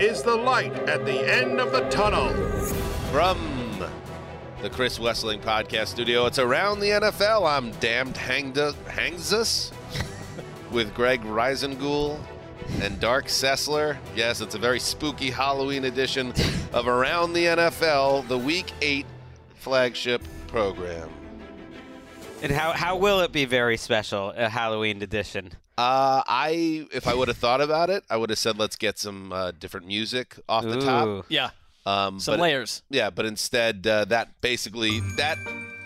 Is the light at the end of the tunnel? From the Chris Wesseling Podcast Studio, it's Around the NFL. I'm damned hanged Hanzus with Greg Rosenthal and Dark Sessler. Yes, it's a very spooky Halloween edition of Around the NFL, the Week 8 flagship program. And how, how will it be very special, a Halloween edition? Uh, I if I would have thought about it, I would have said let's get some uh, different music off the top. Yeah. Um, Some but- layers. Yeah, but instead uh, that basically that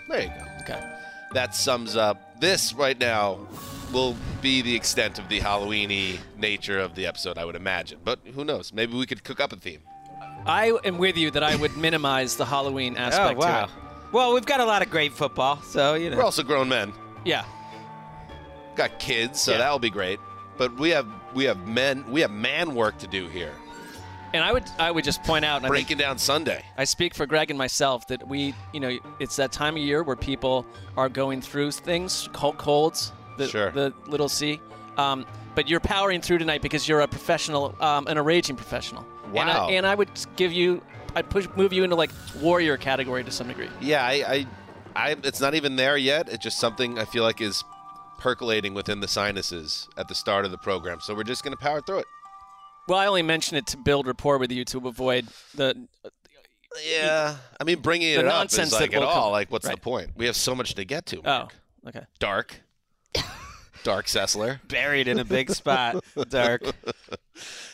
there you go. Okay. That sums up this right now will be the extent of the Halloweeny nature of the episode, I would imagine. But who knows? Maybe we could cook up a theme. I am with you that I would minimize the Halloween Oh, aspect wow. to it. Well, we've got a lot of great football, so, you know. We're also grown men. Yeah. Got kids, so Yeah. that'll be great. But we have we have men we have man work to do here. And I would I would just point out, and I, Breaking down Sunday. I speak for Greg and myself, that we, you know, it's that time of year where people are going through things, cold colds, the, Sure. the little C. Um, but you're powering through tonight because you're a professional um, and a raging professional. And Wow. I, and I would give you, I'd push move you into like warrior category to some degree. Yeah, I, I, I, it's not even there yet. It's just something I feel like is percolating within the sinuses at the start of the program. So we're just going to power through it. Well, I only mention it to build rapport with you to avoid the. Yeah, I mean, bringing it up nonsense is like at all. come. Like, what's the point? We have so much to get to. Oh, okay. Dark, Dark Sessler. buried in a big spot, Dark.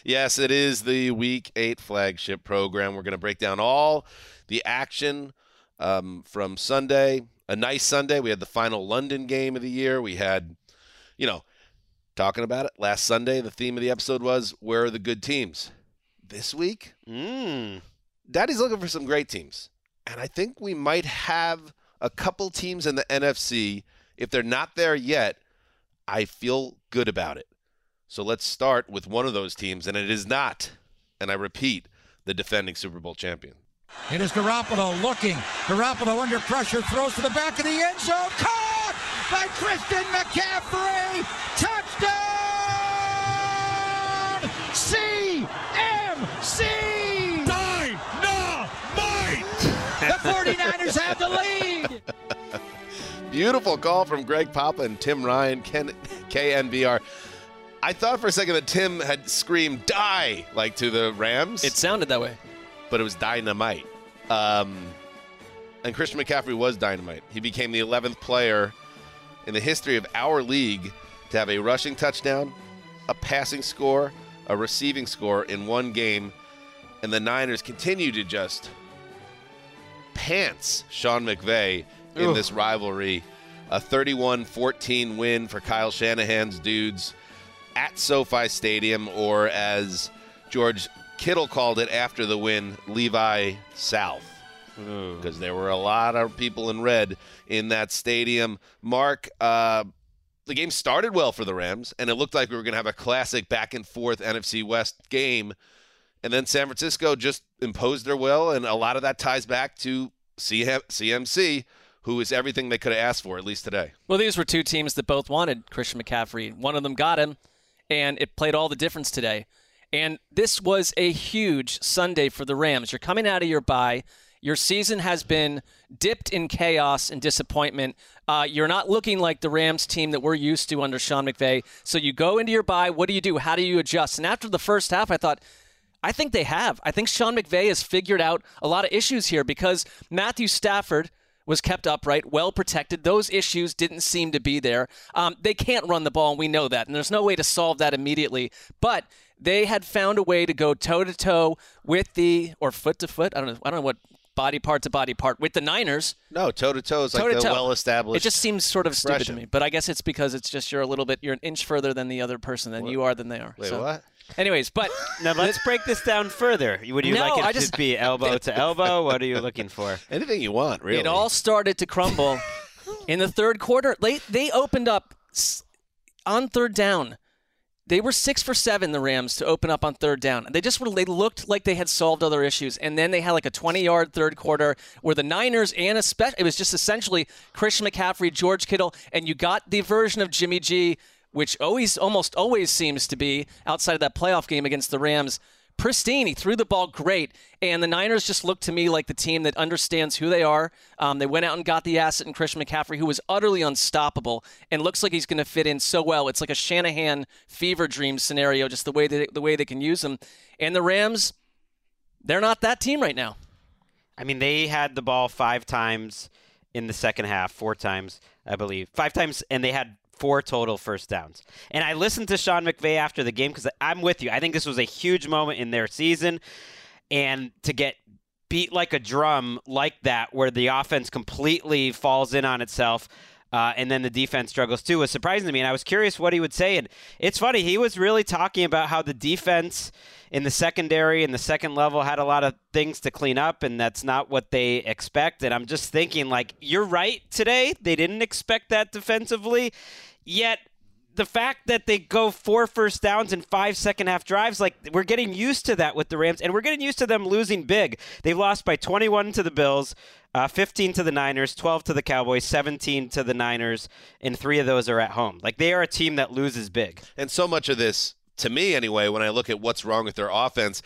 Yes, it is the Week Eight flagship program. We're going to break down all the action um, from Sunday. A nice Sunday. We had the final London game of the year. We had, you know, talking about it last Sunday. The theme of the episode was where are the good teams. This week, Mm. Daddy's looking for some great teams. And I think we might have a couple teams in the NFC. If they're not there yet, I feel good about it. So let's start with one of those teams, and it is not, and I repeat, the defending Super Bowl champion. It is Garoppolo looking. Garoppolo under pressure, throws to the back of the end zone. Caught by Christian McCaffrey. Touchdown! CMC! Dynamite! The 49ers have the lead. Beautiful call from Greg Papa and Tim Ryan, Ken, KNBR. I thought for a second that Tim had screamed "die" like to the Rams. It sounded that way. But it was dynamite. Um, and Christian McCaffrey was dynamite. He became the 11th player in the history of our league to have a rushing touchdown, a passing score, a receiving score in one game. And the Niners continue to just pants Sean McVay in Ugh. this rivalry a 31-14 win for Kyle Shanahan's dudes at SoFi Stadium, or as George Kittle called it after the win, Levi South. Because there were a lot of people in red in that stadium. Mark, uh, the game started well for the Rams, and it looked like we were going to have a classic back and forth NFC West game. And then San Francisco just imposed their will, and a lot of that ties back to CM- CMC, who is everything they could have asked for, at least today. Well, these were two teams that both wanted Christian McCaffrey. One of them got him, and it played all the difference today. And this was a huge Sunday for the Rams. You're coming out of your bye. Your season has been dipped in chaos and disappointment. Uh, you're not looking like the Rams team that we're used to under Sean McVay. So you go into your bye. What do you do? How do you adjust? And after the first half, I thought, I think they have. I think Sean McVay has figured out a lot of issues here because Matthew Stafford was kept upright, well protected. Those issues didn't seem to be there. Um, they can't run the ball, and we know that. And there's no way to solve that immediately. But they had found a way to go toe to toe with the or foot to foot. I don't know. I don't know what body part to body part with the Niners. No, toe to toe is like the Toe-to-toe. well established. It just seems sort of stupid to me, but I guess it's because it's just you're a little bit you're an inch further than the other person than you are than they are. Wait, So- what? Anyways, but Now let's break this down further. Would you No, like it I to just- be elbow to elbow? What are you looking for? Anything you want, really. It all started to crumble in the third quarter. They they opened up on third down. They were six for seven, the Rams, to open up on third down. They just were. They looked like they had solved other issues, and then they had like a 20-yard third quarter where the Niners and especially it was just essentially Christian McCaffrey, George Kittle, and you got the version of Jimmy G, which always, almost always seems to be outside of that playoff game against the Rams pristine. He threw the ball great, and the Niners just looked to me like the team that understands who they are. Um, they went out and got the asset in Christian McCaffrey, who was utterly unstoppable and looks like he's going to fit in so well. It's like a Shanahan fever dream scenario, just the way that the way they can use him. And the Rams, they're not that team right now. I mean, they had the ball five times in the second half, four times, I believe. Five times, and they had four total first downs. And I listened to Sean McVay after the game because I'm with you. I think this was a huge moment in their season. And to get beat like a drum like that, where the offense completely falls in on itself. Uh, and then the defense struggles too was surprising to me, and I was curious what he would say. And it's funny, he was really talking about how the defense in the secondary and the second level had a lot of things to clean up, and that's not what they expect. And I'm just thinking, like, you're right today. They didn't expect that defensively, yet the fact that they go four first downs in five second half drives, like we're getting used to that with the Rams, and we're getting used to them losing big. They've lost by 21 to the Bills, uh, 15 to the Niners, 12 to the Cowboys, 17 to the Niners, and three of those are at home. Like they are a team that loses big. And so much of this, to me anyway, when I look at what's wrong with their offense,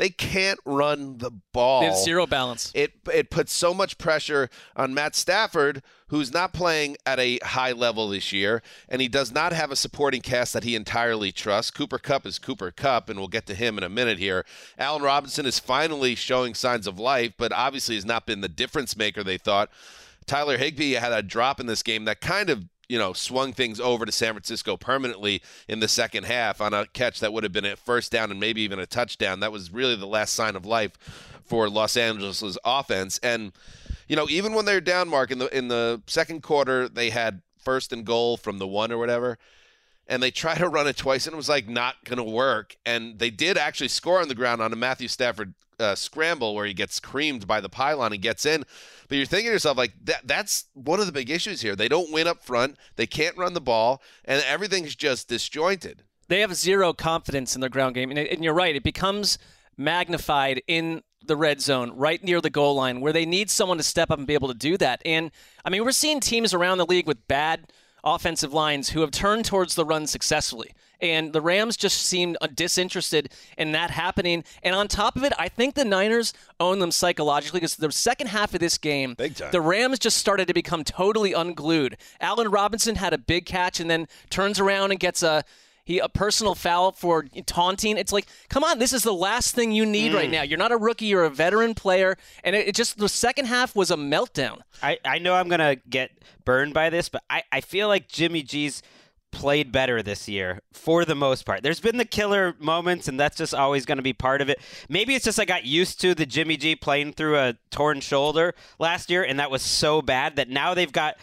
they can't run the ball. They have zero balance. It it puts so much pressure on Matt Stafford, who's not playing at a high level this year, and he does not have a supporting cast that he entirely trusts. Cooper Kupp is Cooper Kupp, and we'll get to him in a minute here. Allen Robinson is finally showing signs of life, but obviously has not been the difference maker they thought. Tyler Higbee had a drop in this game that kind of you know, swung things over to San Francisco permanently in the second half on a catch that would have been a first down and maybe even a touchdown. That was really the last sign of life for Los Angeles' offense. And you know, even when they're down, Mark in the in the second quarter, they had first and goal from the one or whatever. And they tried to run it twice, and it was like not going to work. And they did actually score on the ground on a Matthew Stafford uh, scramble where he gets creamed by the pylon and gets in. But you're thinking to yourself, like, that, that's one of the big issues here. They don't win up front, they can't run the ball, and everything's just disjointed. They have zero confidence in their ground game, and, and you're right. It becomes magnified in the red zone, right near the goal line, where they need someone to step up and be able to do that. And I mean, we're seeing teams around the league with bad offensive lines who have turned towards the run successfully. And the Rams just seemed uh, disinterested in that happening. And on top of it, I think the Niners own them psychologically because the second half of this game, Big time. the Rams just started to become totally unglued. Allen Robinson had a big catch and then turns around and gets a he a personal foul for taunting. It's like, come on, this is the last thing you need right now. You're not a rookie, you're a veteran player, and it, it just the second half was a meltdown. I, I know I'm going to get burned by this, but I, I feel like Jimmy G's played better this year for the most part. There's been the killer moments, and that's just always going to be part of it. Maybe it's just I got used to the Jimmy G playing through a torn shoulder last year, and that was so bad that now they've got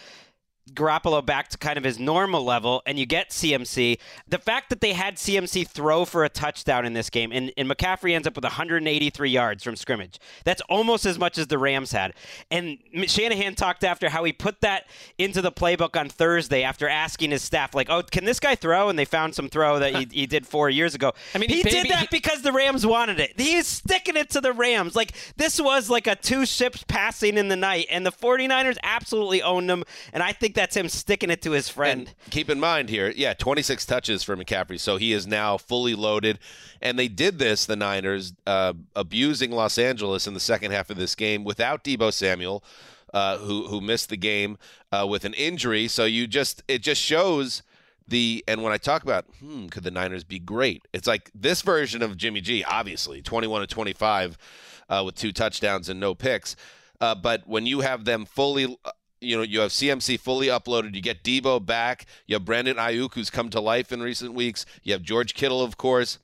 Garoppolo back to kind of his normal level and you get CMC, the fact that they had CMC throw for a touchdown in this game and, and McCaffrey ends up with 183 yards from scrimmage. That's almost as much as the Rams had. And Shanahan talked after how he put that into the playbook on Thursday after asking his staff, like, oh, can this guy throw? And they found some throw that he, he did four years ago. I mean, he baby- did that because the Rams wanted it. He's sticking it to the Rams. Like, this was like a two ships passing in the night, and the 49ers absolutely owned them. And I think that's him sticking it to his friend. And keep in mind here, yeah, 26 touches for McCaffrey, so he is now fully loaded. And they did this, the Niners, uh, abusing Los Angeles in the second half of this game without Deebo Samuel, uh, who who missed the game uh, with an injury. So you just it just shows the and when I talk about hmm, could the Niners be great? It's like this version of Jimmy G, obviously 21 to 25 uh, with two touchdowns and no picks. Uh, but when you have them fully you know, you have CMC fully uploaded. You get Deebo back. You have Brandon Aiyuk, who's come to life in recent weeks. You have George Kittle, of course.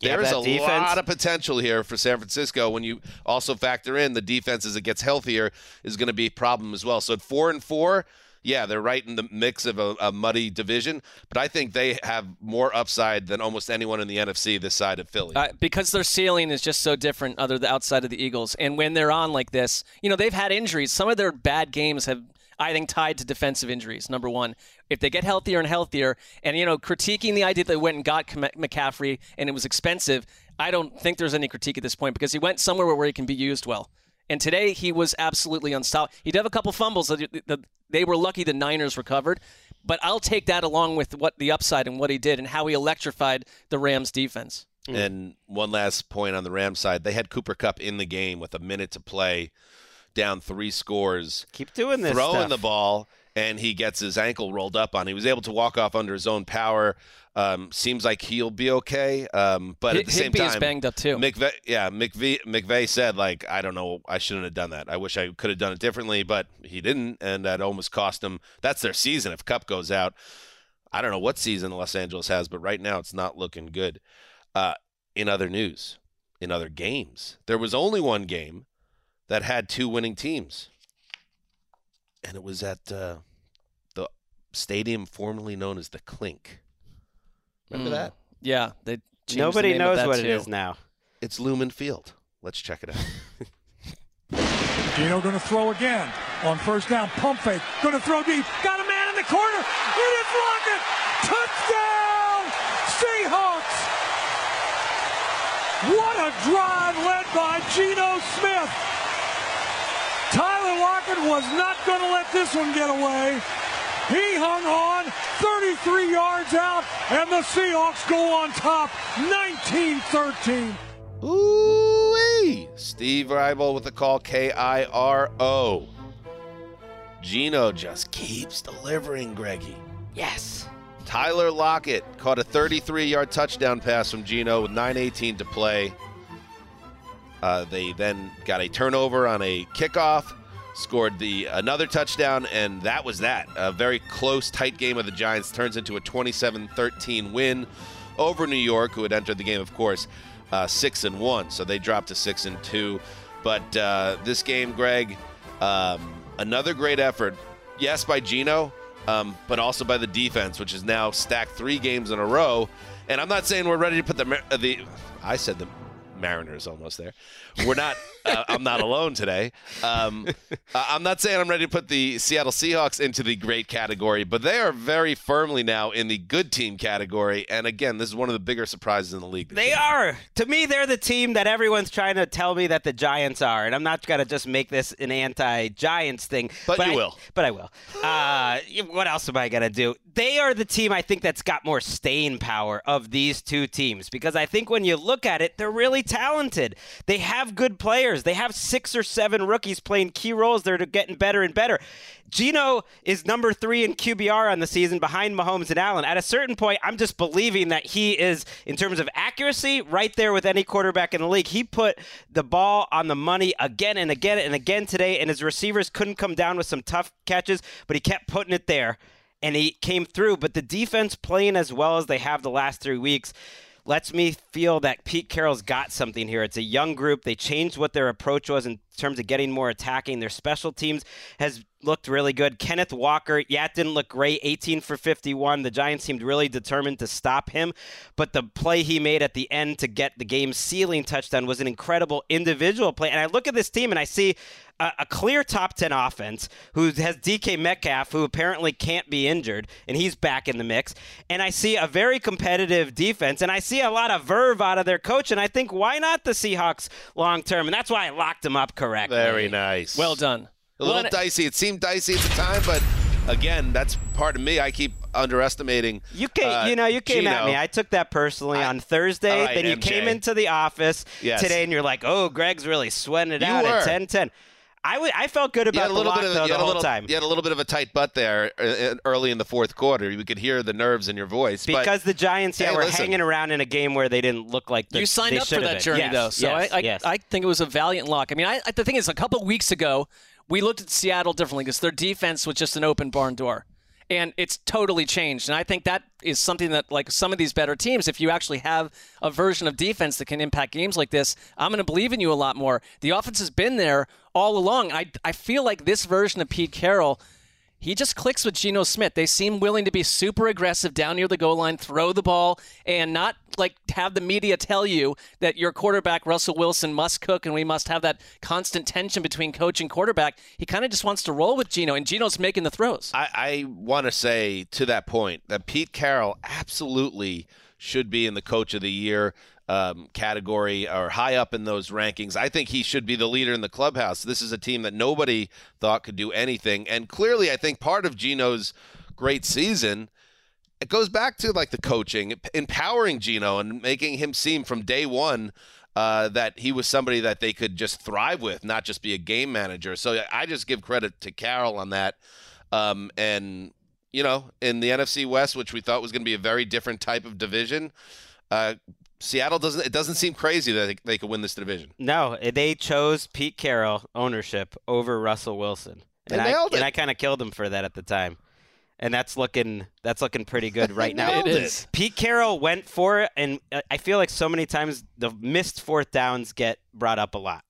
Yeah, There's a defense- lot of potential here for San Francisco. When you also factor in the defense as it gets healthier, is going to be a problem as well. So at four and four, yeah, they're right in the mix of a, a muddy division. But I think they have more upside than almost anyone in the NFC this side of Philly. Uh, because their ceiling is just so different other the outside of the Eagles. And when they're on like this, you know, they've had injuries. Some of their bad games have I think tied to defensive injuries. Number 1. If they get healthier and healthier and you know, critiquing the idea that they went and got McCaffrey and it was expensive, I don't think there's any critique at this point because he went somewhere where he can be used well. And today he was absolutely unstoppable. He did have a couple fumbles that that- they were lucky the Niners recovered, but I'll take that along with what the upside and what he did and how he electrified the Rams defense. Mm. And one last point on the Rams side, they had Cooper Kupp in the game with a minute to play, down three scores. Keep doing this throwing stuff. the ball, and he gets his ankle rolled up on. He was able to walk off under his own power. Um, seems like he'll be okay, um, but at the same Higbee is time, banged up too. McVay, yeah, McVeigh, McVay said like, I don't know, I shouldn't have done that. I wish I could have done it differently, but he didn't, and that almost cost him. That's their season if Kupp goes out. I don't know what season Los Angeles has, but right now it's not looking good. Uh, in other news, in other games, there was only one game that had two winning teams, and it was at uh, the stadium formerly known as the Clink. Remember Mm. that? Yeah, they changed the Nobody knows what it too. is now. It's Lumen Field. Let's check it out. Geno going to throw again on first down. Pump fake. Going to throw deep. Got a man in the corner. It is Lockett. Touchdown! Seahawks! What a drive led by Geno Smith. Tyler was not going to let this one get away. He hung on 33 yards out, and the Seahawks go on top 19 13. Ooh-wee. Steve Raible with the call K I R O. Geno just keeps delivering, Greggy. Yes. Tyler Lockett caught a 33 yard touchdown pass from Geno with 9.18 to play. Uh, they then got a turnover on a kickoff, scored the another touchdown, and that was that. A very close, tight game of the Giants turns into a 27-13 win over New York, who had entered the game, of course, uh, six and one. So they dropped to six and two. But uh, this game, Greg, um, another great effort. Yes, by Geno, um, but also by the defense, which is now stacked three games in a row. And I'm not saying we're ready to put the the. I said the Mariners almost there. We're not. Uh, I'm not alone today. Um, I'm not saying I'm ready to put the Seattle Seahawks into the great category, but they are very firmly now in the good team category. And again, this is one of the bigger surprises in the league. They year. are. To me, they're the team that everyone's trying to tell me that the Giants are, and I'm not gonna just make this an anti-Giants thing. But you I- will. But I will. Uh, what else am I gonna do? They are the team I think that's got more staying power of these two teams because I think when you look at it, they're really talented. They have good players. They have six or seven rookies playing key roles. They're getting better and better. Geno is number three in QBR on the season behind Mahomes and Allen. At a certain point, I'm just believing that he is, in terms of accuracy, right there with any quarterback in the league. He put the ball on the money again and again and again today, and his receivers couldn't come down with some tough catches, but he kept putting it there, and he came through. But the defense playing as well as they have the last three weeks. Lets me feel that Pete Carroll's got something here. It's a young group. They changed what their approach was in terms of getting more attacking. Their special teams has looked really good. Kenneth Walker, yeah, it didn't look great. 18 for 51. The Giants seemed really determined to stop him, but the play he made at the end to get the game sealing touchdown was an incredible individual play. And I look at this team and I see a, a clear top 10 offense who has DK Metcalf, who apparently can't be injured, and he's back in the mix. And I see a very competitive defense, and I see a lot of verve out of their coach. And I think, why not the Seahawks long term? And that's why I locked them up correctly. Very nice. Well done. A little Well, dicey. It seemed dicey at the time, but again, that's part of me. I keep underestimating. You came, uh, you know, you came at me. I took that personally I- on Thursday. All right, then you MJ. came into the office Yes. today, and you're like, "Oh, Greg's really sweating it You out were. at 10-10. I felt good about had a the little lock bit of though the a whole little, time you had a little bit of a tight butt there uh, early in the fourth quarter. You could hear the nerves in your voice. but- because the Giants, yeah, Hey, were listen. hanging around in a game where they didn't look like the, you signed they up for that been. journey, Yes, though. So yes, I, I, yes. I think it was a valiant lock. I mean, I, I, the thing is, a couple weeks ago, we looked at Seattle differently because their defense was just an open barn door. And it's totally changed. And I think that is something that, like some of these better teams, if you actually have a version of defense that can impact games like this, I'm going to believe in you a lot more. The offense has been there all along. I, I feel like this version of Pete Carroll he just clicks with Geno Smith. They seem willing to be super aggressive down near the goal line, throw the ball, and not like have the media tell you that your quarterback, Russell Wilson, must cook and we must have that constant tension between coach and quarterback. He kind of just wants to roll with Geno, and Geno's making the throws. I, I want to say to that point that Pete Carroll absolutely should be in the Coach of the Year um, category or high up in those rankings. I think he should be the leader in the clubhouse. This is a team that nobody thought could do anything, and clearly, I think part of Geno's great season. It goes back to like the coaching, empowering Geno and making him seem from day one uh, that he was somebody that they could just thrive with, not just be a game manager. So I just give credit to Carroll on that. Um, and you know, in the NFC West, which we thought was going to be a very different type of division, uh, Seattle doesn't. It doesn't seem crazy that they, they could win this division. No, they chose Pete Carroll ownership over Russell Wilson, and I and I kind of killed him for that at the time, and that's looking that's looking pretty good right now. It is. Pete Carroll went for it, and I feel like so many times the missed fourth downs get brought up a lot.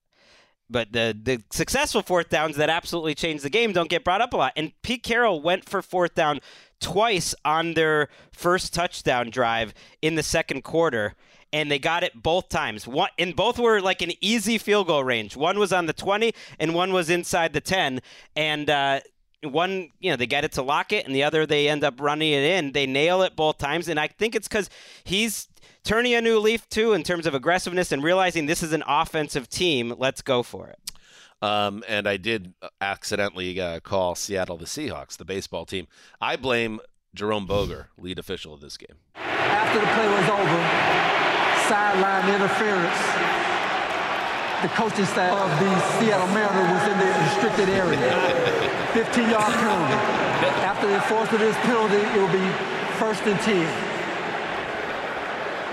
But the, the successful fourth downs that absolutely change the game don't get brought up a lot. And Pete Carroll went for fourth down twice on their first touchdown drive in the second quarter. And they got it both times. One and both were like an easy field goal range. One was on the 20 and one was inside the 10. And uh, one, you know, they get it to Lockett, and the other they end up running it in. They nail it both times, and I think it's because he's turning a new leaf too in terms of aggressiveness and realizing this is an offensive team. Let's go for it. Um, and I did accidentally uh, call Seattle the Seahawks, the baseball team. I blame Jerome Boger, lead official of this game. After the play was over, sideline interference. The coaching staff of the Seattle Mariners was in the restricted area. 15-yard penalty. After the enforcement of this penalty, it will be first and 10.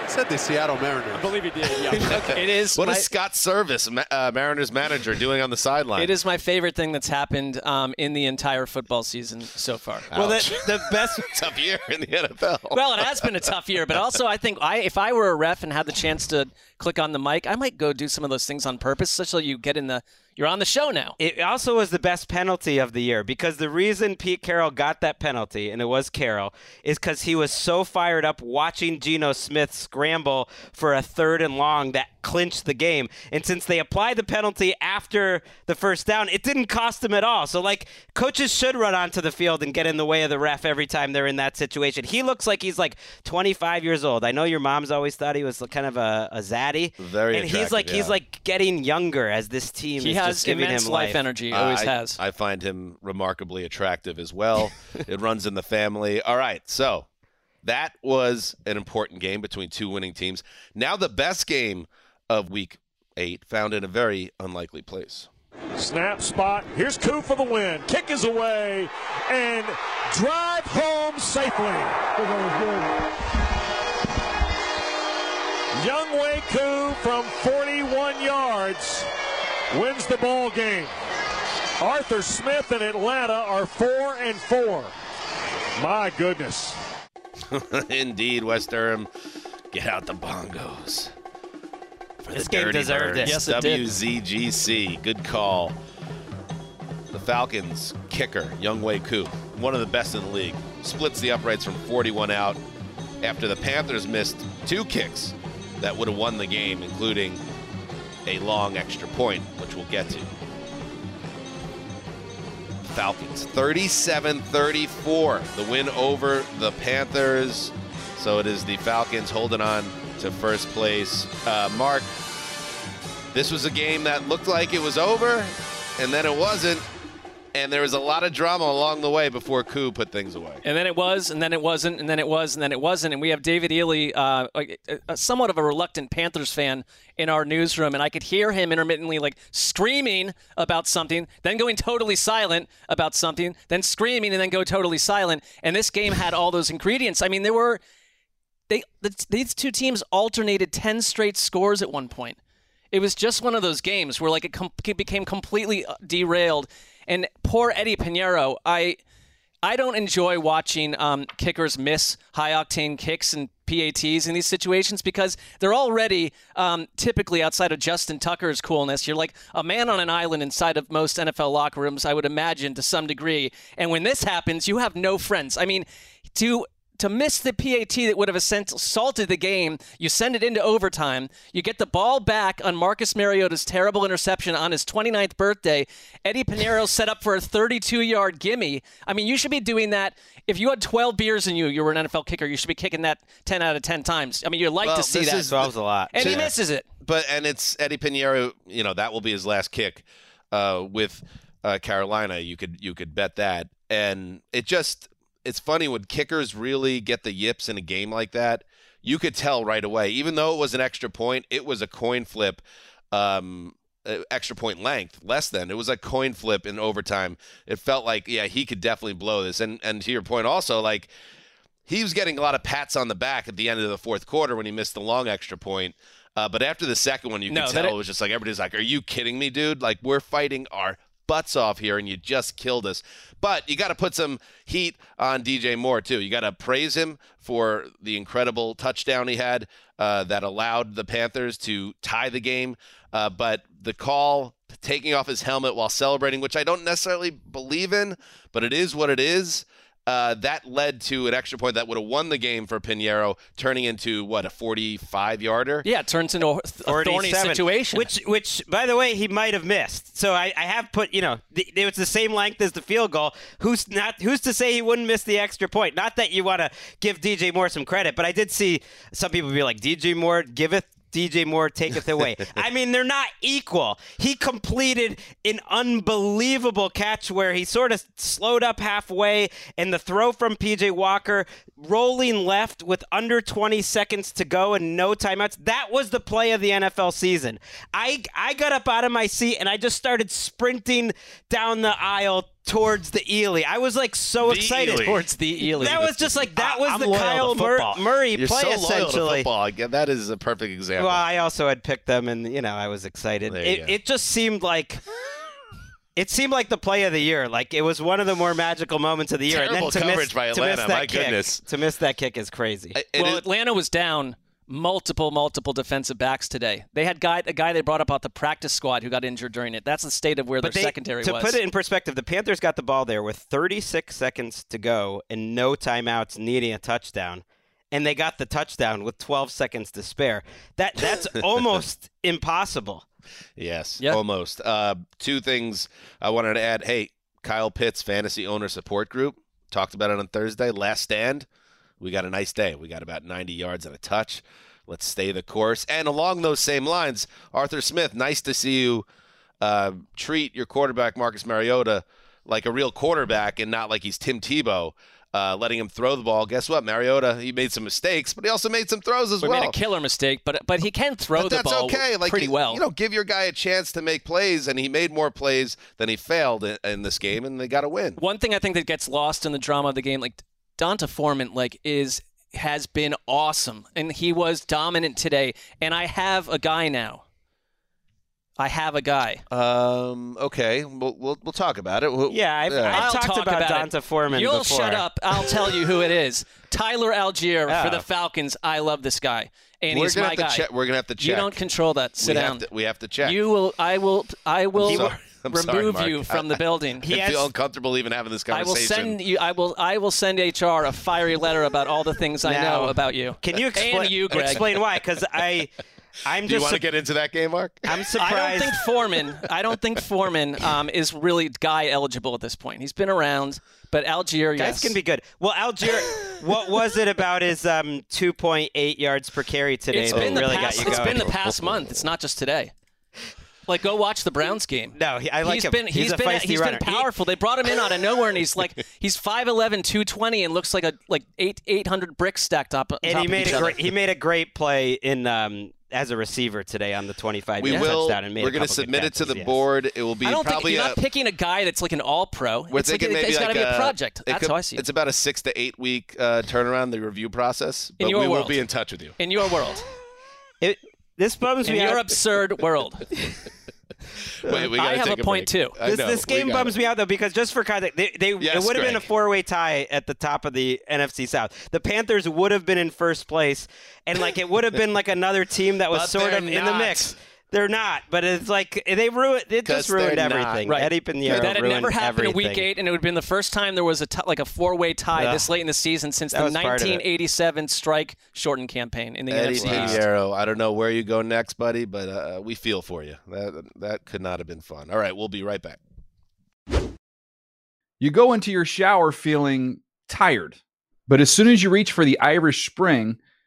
Said the Seattle Mariners. I believe he did. Yeah. it is. What my, is Scott Servais, uh, Mariners manager, doing on the sideline? It is my favorite thing that's happened um, in the entire football season so far. Well, the, the best. tough year in the NFL. Well, it has been a tough year, but also I think I, if I were a ref and had the chance to click on the mic, I might go do some of those things on purpose, such that you get in the. You're on the show now. It also was the best penalty of the year because the reason Pete Carroll got that penalty, and it was Carroll, is because he was so fired up watching Geno Smith scramble for a third and long that clinched the game. And since they apply the penalty after the first down, it didn't cost them at all. So, like, coaches should run onto the field and get in the way of the ref every time they're in that situation. He looks like he's like 25 years old. I know your mom's always thought he was kind of a, a zaddy. Very And he's attractive, like he's like getting younger as this team He is has just giving immense him life energy. Always I, has. I find him remarkably attractive as well. it runs in the family. All right, so that was an important game between two winning teams. Now the best game of week eight, found in a very unlikely place. Snap spot. Here's Koo for the win. Kick is away and drive home safely. Younghoe Koo from 41 yards wins the ball game. Arthur Smith and Atlanta are four and four. My goodness. Indeed, Wes Durham Get out the bongos. For This the game Dirty deserved it. Yes, it did. WZGC. Good call. The Falcons kicker, Younghoe Koo, one of the best in the league, splits the uprights from 41 out after the Panthers missed two kicks that would have won the game, including a long extra point, which we'll get to. Falcons 37 34, the win over the Panthers. So it is the Falcons holding on to first place. Uh, Mark, this was a game that looked like it was over, and then it wasn't. And there was a lot of drama along the way before Koo put things away. And then it was, and then it wasn't, and then it was, and then it wasn't. And we have David Ely, uh, a, a, somewhat of a reluctant Panthers fan, in our newsroom, and I could hear him intermittently like screaming about something, then going totally silent about something, then screaming, and then go totally silent. And this game had all those ingredients. I mean, there were they the, these two teams alternated ten straight scores at one point. It was just one of those games where like it, com- it became completely uh, derailed. And poor Eddie Piñeiro, I I don't enjoy watching um, kickers miss high octane kicks and PATs in these situations because they're already um, typically outside of Justin Tucker's coolness. You're like a man on an island inside of most NFL locker rooms, I would imagine, to some degree. And when this happens, you have no friends. I mean, to to miss the PAT that would have assaulted the game, you send it into overtime. You get the ball back on Marcus Mariota's terrible interception on his 29th birthday. Eddie Piñeiro set up for a 32 yard gimme. I mean, you should be doing that. If you had 12 beers in you, you were an NFL kicker, you should be kicking that 10 out of 10 times. I mean, you'd like Well, to see this that. is- 12's a lot. and he misses it. But and it's Eddie Piñeiro. You know that will be his last kick uh, with uh, Carolina. You could you could bet that. And it just it's funny when kickers really get the yips in a game like that. You could tell right away. Even though it was an extra point, it was a coin flip. Um, extra point length, less than. It was a coin flip in overtime. It felt like, yeah, he could definitely blow this. And and to your point, also like he was getting a lot of pats on the back at the end of the fourth quarter when he missed the long extra point. Uh, but after the second one, you No, could tell it- it was just like everybody's like, "Are you kidding me, dude? Like we're fighting our butts off here, and you just killed us." But you got to put some heat on DJ Moore too. You got to praise him for the incredible touchdown he had uh, that allowed the Panthers to tie the game. Uh, but the call taking off his helmet while celebrating, which I don't necessarily believe in, but it is what it is. Uh, that led to an extra point that would have won the game for Piñeiro, turning into what a 45 yarder. Yeah, it turns into a, a thorny situation. Which, which, by the way, he might have missed. So I, I have put, you know, the, it was the same length as the field goal. Who's not? Who's to say he wouldn't miss the extra point? Not that you want to give DJ Moore some credit, but I did see some people be like, DJ Moore giveth. DJ Moore taketh away. I mean, they're not equal. He completed an unbelievable catch where he sort of slowed up halfway, and the throw from PJ Walker rolling left with under 20 seconds to go and no timeouts. That was the play of the NFL season. I I got up out of my seat and I just started sprinting down the aisle towards the Ely. I was like so The excited. Ely. towards the Ely. That was just like that I- was I'm the Kyle Mur- Murray You're play so loyal to essentially. football. That is a perfect example. Well, I also had picked them, and you know, I was excited. It, it just seemed like it seemed like the play of the year. Like it was one of the more magical moments of the year. Terrible and then to coverage miss, by to miss Atlanta, that my kick, goodness. To miss that kick is crazy. I- it well, is- Atlanta was down multiple, multiple defensive backs today. They had guy a guy they brought up out the practice squad who got injured during it. That's the state of where but their they, secondary to was. To put it in perspective, the Panthers got the ball there with 36 seconds to go and no timeouts, needing a touchdown. And they got the touchdown with 12 seconds to spare. That that's almost impossible. Yes, Yeah. almost. Uh, two things I wanted to add. Hey, Kyle Pitts Fantasy Owner Support Group talked about it on Thursday. Last stand, we got a nice day. We got about 90 yards and a touch. Let's stay the course. And along those same lines, Arthur Smith, nice to see you uh, treat your quarterback Marcus Mariota like a real quarterback and not like he's Tim Tebow. Uh, letting him throw the ball. Guess what? Mariota, he made some mistakes, but he also made some throws as we well. made a killer mistake, but but he can throw But the that's ball okay. Like pretty you, well. You know, give your guy a chance to make plays, and he made more plays than he failed in, in this game, and they got to win. One thing I think that gets lost in the drama of the game, like D'Onta Foreman, like is has been awesome, and he was dominant today. And I have a guy now. I have a guy. Um. Okay. We'll we'll, we'll talk about it. We'll, Yeah, I've, yeah. I've I'll talked talk about, about D'Onta. Foreman You'll before. shut up. I'll tell you who it is. Tyler Allgeier for Oh. the Falcons. I love this guy, and We're he's my guy. check. We're gonna have to check. You don't control that. Sit we down. Have to, we have to check. You will. I will. I will sorry. I'm remove Mark. you from the building. He I has- feel uncomfortable even having this conversation. I will send you. I will. I will send HR a fiery letter about all the things I know about you. Can you explain? And you, Greg. Explain why? Because I, I'm Do you just. want to get into that game, Mark? I'm surprised. I don't think Foreman. I don't think Foreman um, is really guy eligible at this point. He's been around, but Allgeier, Guys yes. can be good. Well, Allgeier, what was it about his um, 2.8 yards per carry today It's that been the really past. got you It's going? been the past month. It's not just today. Like, go watch the Browns game. No, he, I like he's him. been he's, he's a been feisty he's runner. been He- powerful. they brought him in out of nowhere, and he's like he's 5'11", 220, and looks like a like eight eight hundred bricks stacked up. On and top he of made each a other. great he made a great play in um, as a receiver today on the 25 we will, touchdown and made We're going to submit it to the yes. board. It will be I don't think probably you're a. not picking a guy that's like an all pro. we're It's like thinking maybe it's got to be a project. That's could- how I see it. It's about a six to eight week uh, turnaround, the review process. In But your we will be in touch with you. in your world, It, this bums in me your out. absurd world. Wait, we I gotta have take a point, break. too. This, know, this game gotta- bums me out though because just for context, they, they Yes, it would have been a four way tie at the top of the NFC South. The Panthers would have been in first place, and like it would have been like another team that was But sort they're of in the mix. They're not, but it's like they ruined. It 'Cause just ruined they're not. everything. Right. Eddie Piñeiro that had never happened everything. in week eight, and it would have been the first time there was a t- like a four way tie Ugh. this late in the season since That the was part of it. 1987 strike shortened campaign in the Eddie NFC East. Piñeiro. I don't know where you go next, buddy, but uh, we feel for you. That that could not have been fun. All right, we'll be right back. You go into your shower feeling tired, but as soon as you reach for the Irish Spring,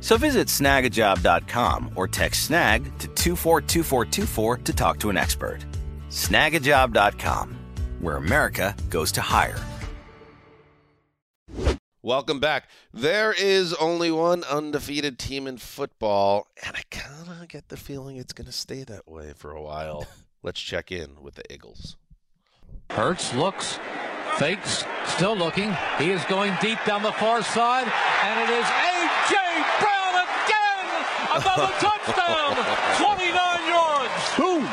So visit snagajob.com or text snag to 242424 to talk to an expert. Snagajob.com, where America goes to hire. Welcome back. There is only one undefeated team in football, and I kind of get the feeling it's going to stay that way for a while. Let's check in with the Eagles. Hurts looks, fakes, still looking. He is going deep down the far side, and it is A.J. Brown again! Another touchdown! 29 yards! Boom!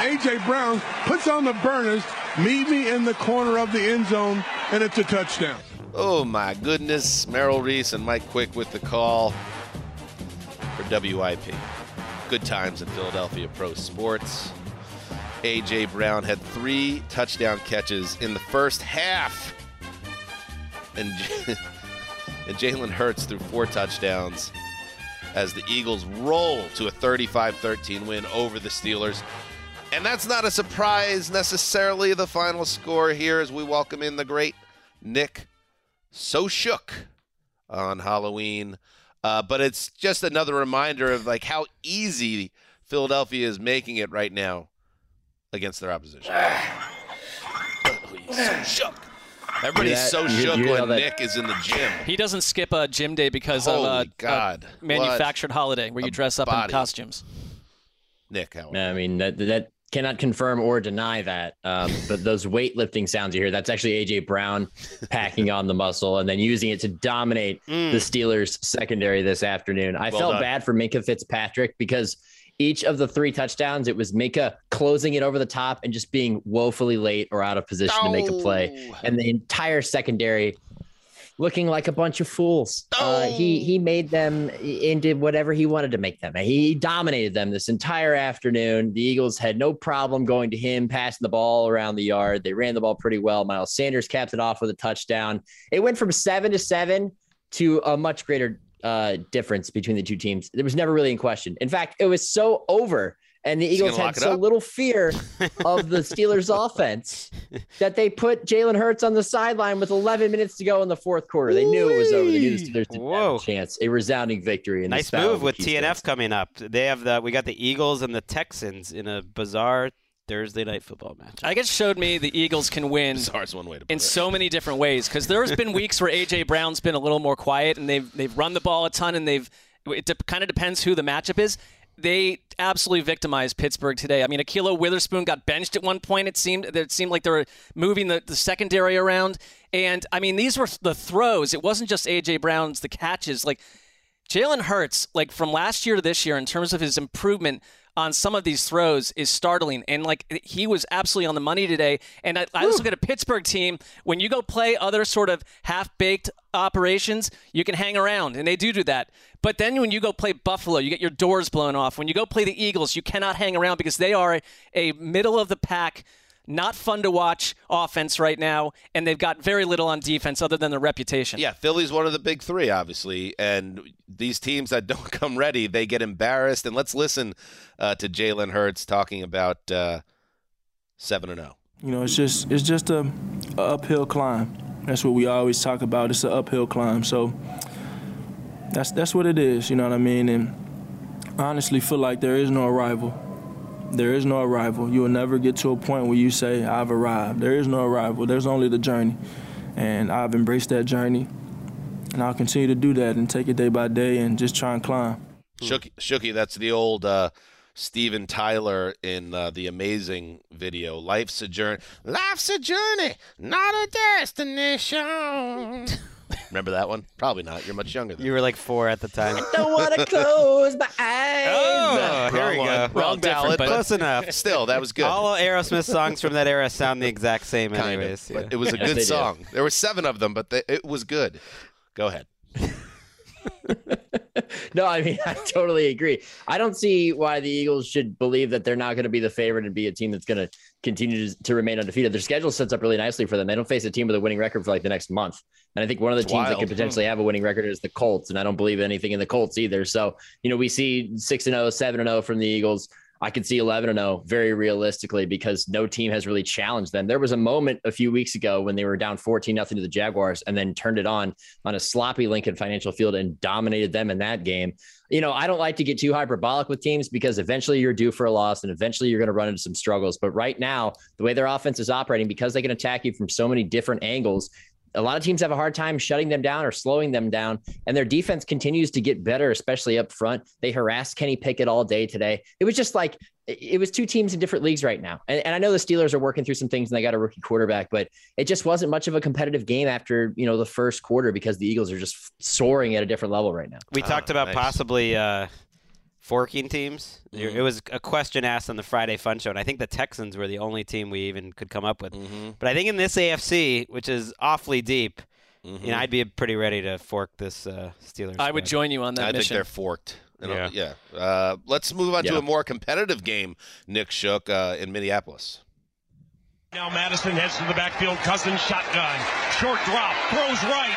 A.J. Brown puts on the burners, meet me in the corner of the end zone, and it's a touchdown. Oh my goodness. Merrill Reese and Mike Quick with the call for WIP. Good times in Philadelphia pro sports. A.J. Brown had three touchdown catches in the first half. And, and Jalen Hurts threw four touchdowns as the Eagles roll to a 35 13 win over the Steelers. And that's not a surprise necessarily, the final score here as we welcome in the great Nick So Shook on Halloween. Uh, but it's just another reminder of like how easy Philadelphia is making it right now against their opposition. so shook. Everybody's that- so you- shook you know when that- Nick is in the gym. He doesn't skip a gym day because Holy of a, God. a manufactured holiday where you dress up body. in costumes. Nick, how? I mean, that that cannot confirm or deny that. Um, but those weightlifting sounds you hear, that's actually AJ Brown packing on the muscle and then using it to dominate Mm. the Steelers secondary this afternoon. I Well felt done. bad for Minkah Fitzpatrick because each of the three touchdowns, it was Minkah closing it over the top and just being woefully late or out of position to make a play. And the entire secondary looking like a bunch of fools. Uh, he he made them into whatever he wanted to make them. He dominated them this entire afternoon. The Eagles had no problem going to him, passing the ball around the yard. They ran the ball pretty well. Miles Sanders capped it off with a touchdown. It went from seven to seven to a much greater uh, difference between the two teams. There was never really in question. In fact, it was so over. And the Eagles had so up? little fear of the Steelers' offense that they put Jalen Hurts on the sideline with 11 minutes to go in the fourth quarter. They knew it was over. They knew the Steelers didn't have a chance. A resounding victory. In Nice move with TNF coming up. They have the we got the Eagles and the Texans in a bizarre Thursday night football match. I guess showed me the Eagles can win Bizarre's one way to in it. so many different ways because there's been weeks where AJ Brown's been a little more quiet and they've they've run the ball a ton and they've it de- kind of depends who the matchup is. They absolutely victimized Pittsburgh today. I mean, Ahkello Witherspoon got benched at one point. It seemed it seemed like they were moving the, the secondary around, and I mean these were the throws. It wasn't just AJ Brown's the catches. Like Jalen Hurts, like from last year to this year, in terms of his improvement on some of these throws, is startling. And like he was absolutely on the money today. And I, I just look at a Pittsburgh team. When you go play other sort of half-baked operations, you can hang around, and they do do that. But then when you go play Buffalo, you get your doors blown off. When you go play the Eagles, you cannot hang around because they are a, a middle of the pack. Not fun to watch offense right now, and they've got very little on defense other than their reputation. Yeah, Philly's one of the big three, obviously, and these teams that don't come ready, they get embarrassed. And let's listen uh, to Jalen Hurts talking about uh, seven and oh. zero. You know, it's just it's just a, a uphill climb. That's what we always talk about. It's an uphill climb. So that's that's what it is. You know what I mean? And I honestly feel like there is no arrival. There is no arrival. You will never get to a point where you say I've arrived. There is no arrival. There's only the journey, and I've embraced that journey, and I'll continue to do that and take it day by day and just try and climb. Shooky, Shooky, that's the old uh, Steven Tyler in uh, the amazing video. Life's a journey. Life's a journey, not a destination. Remember that one? Probably not. You're much younger than You were like four at the time. I don't want to close my eyes. Oh, here Wrong we go. Wrong ballad, but close enough. Still, that was good. All Aerosmith songs from that era sound the exact same, Kind of, anyways. but it was a Yes, they good do. song. There were seven of them, but they, it was good. Go ahead. No, I mean I totally agree. I don't see why the Eagles should believe that they're not going to be the favorite and be a team that's going to continue to, to remain undefeated. Their schedule sets up really nicely for them. They don't face a team with a winning record for like the next month. And I think one of the It's teams that could potentially have a winning record is the Colts. And I don't believe anything in the Colts either. So, you know, we see 6 and 0, 7 and 0 from the Eagles. I could see 11 and 0 very realistically because no team has really challenged them. There was a moment a few weeks ago when they were down 14 nothing to the Jaguars and then turned it on on a sloppy Lincoln Financial Field and dominated them in that game. You know, I don't like to get too hyperbolic with teams because eventually you're due for a loss and eventually you're going to run into some struggles. But right now, the way their offense is operating, because they can attack you from so many different angles, a lot of teams have a hard time shutting them down or slowing them down, and their defense continues to get better, especially up front. They harassed Kenny Pickett all day today. It was just like it was two teams in different leagues right now. And, and I know the Steelers are working through some things and they got a rookie quarterback, but it just wasn't much of a competitive game after you know the first quarter because the Eagles are just soaring at a different level right now. We talked about nice. possibly uh, forking teams. Mm-hmm. It was a question asked on the Friday Fun Show, and I think the Texans were the only team we even could come up with. Mm-hmm. But I think in this AFC, which is awfully deep, Mm-hmm. you know, I'd be pretty ready to fork this uh, Steelers. I would squad. join you on that I think mission. they're forked. And, uh, Yeah. yeah. Uh, let's move on to a more competitive game. Nick Shook uh, in Minneapolis. Now Madison heads to the backfield. Cousins shotgun. Short drop. Throws right.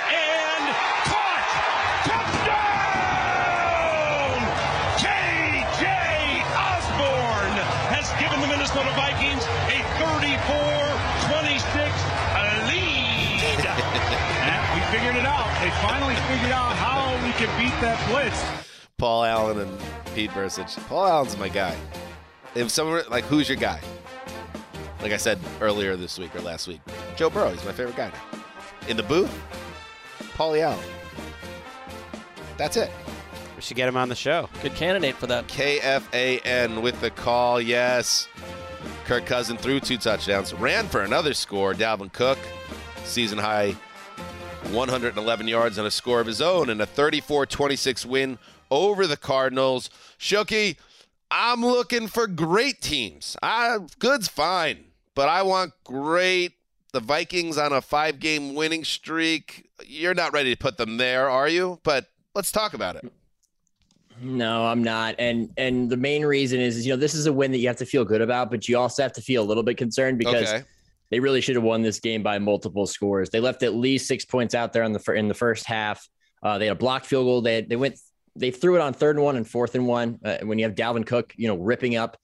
Figured it out. They finally figured out how we can beat that blitz. Paul Allen and Pete Bercich. Paul Allen's my guy. If someone like, who's your guy? Like I said earlier this week or last week, Joe Burrow. He's my favorite guy now. In the booth, Paulie Allen. That's it. We should get him on the show. Good candidate for that. KFAN with the call. Yes. Kirk Cousin threw two touchdowns, ran for another score. Dalvin Cook, season high 111 yards and a score of his own, and a 34 26 win over the Cardinals. Shooky, I'm looking for great teams. I, good's fine, but I want great. The Vikings on a five game winning streak. You're not ready to put them there, are you? But let's talk about it. No, I'm not. And and the main reason is, is you know this is a win that you have to feel good about, but you also have to feel a little bit concerned because Okay. They really should have won this game by multiple scores. They left at least six points out there on the in the first half. Uh, they had a blocked field goal. They they went they threw it on third and one and fourth and one. Uh, when you have Dalvin Cook, you know, ripping up.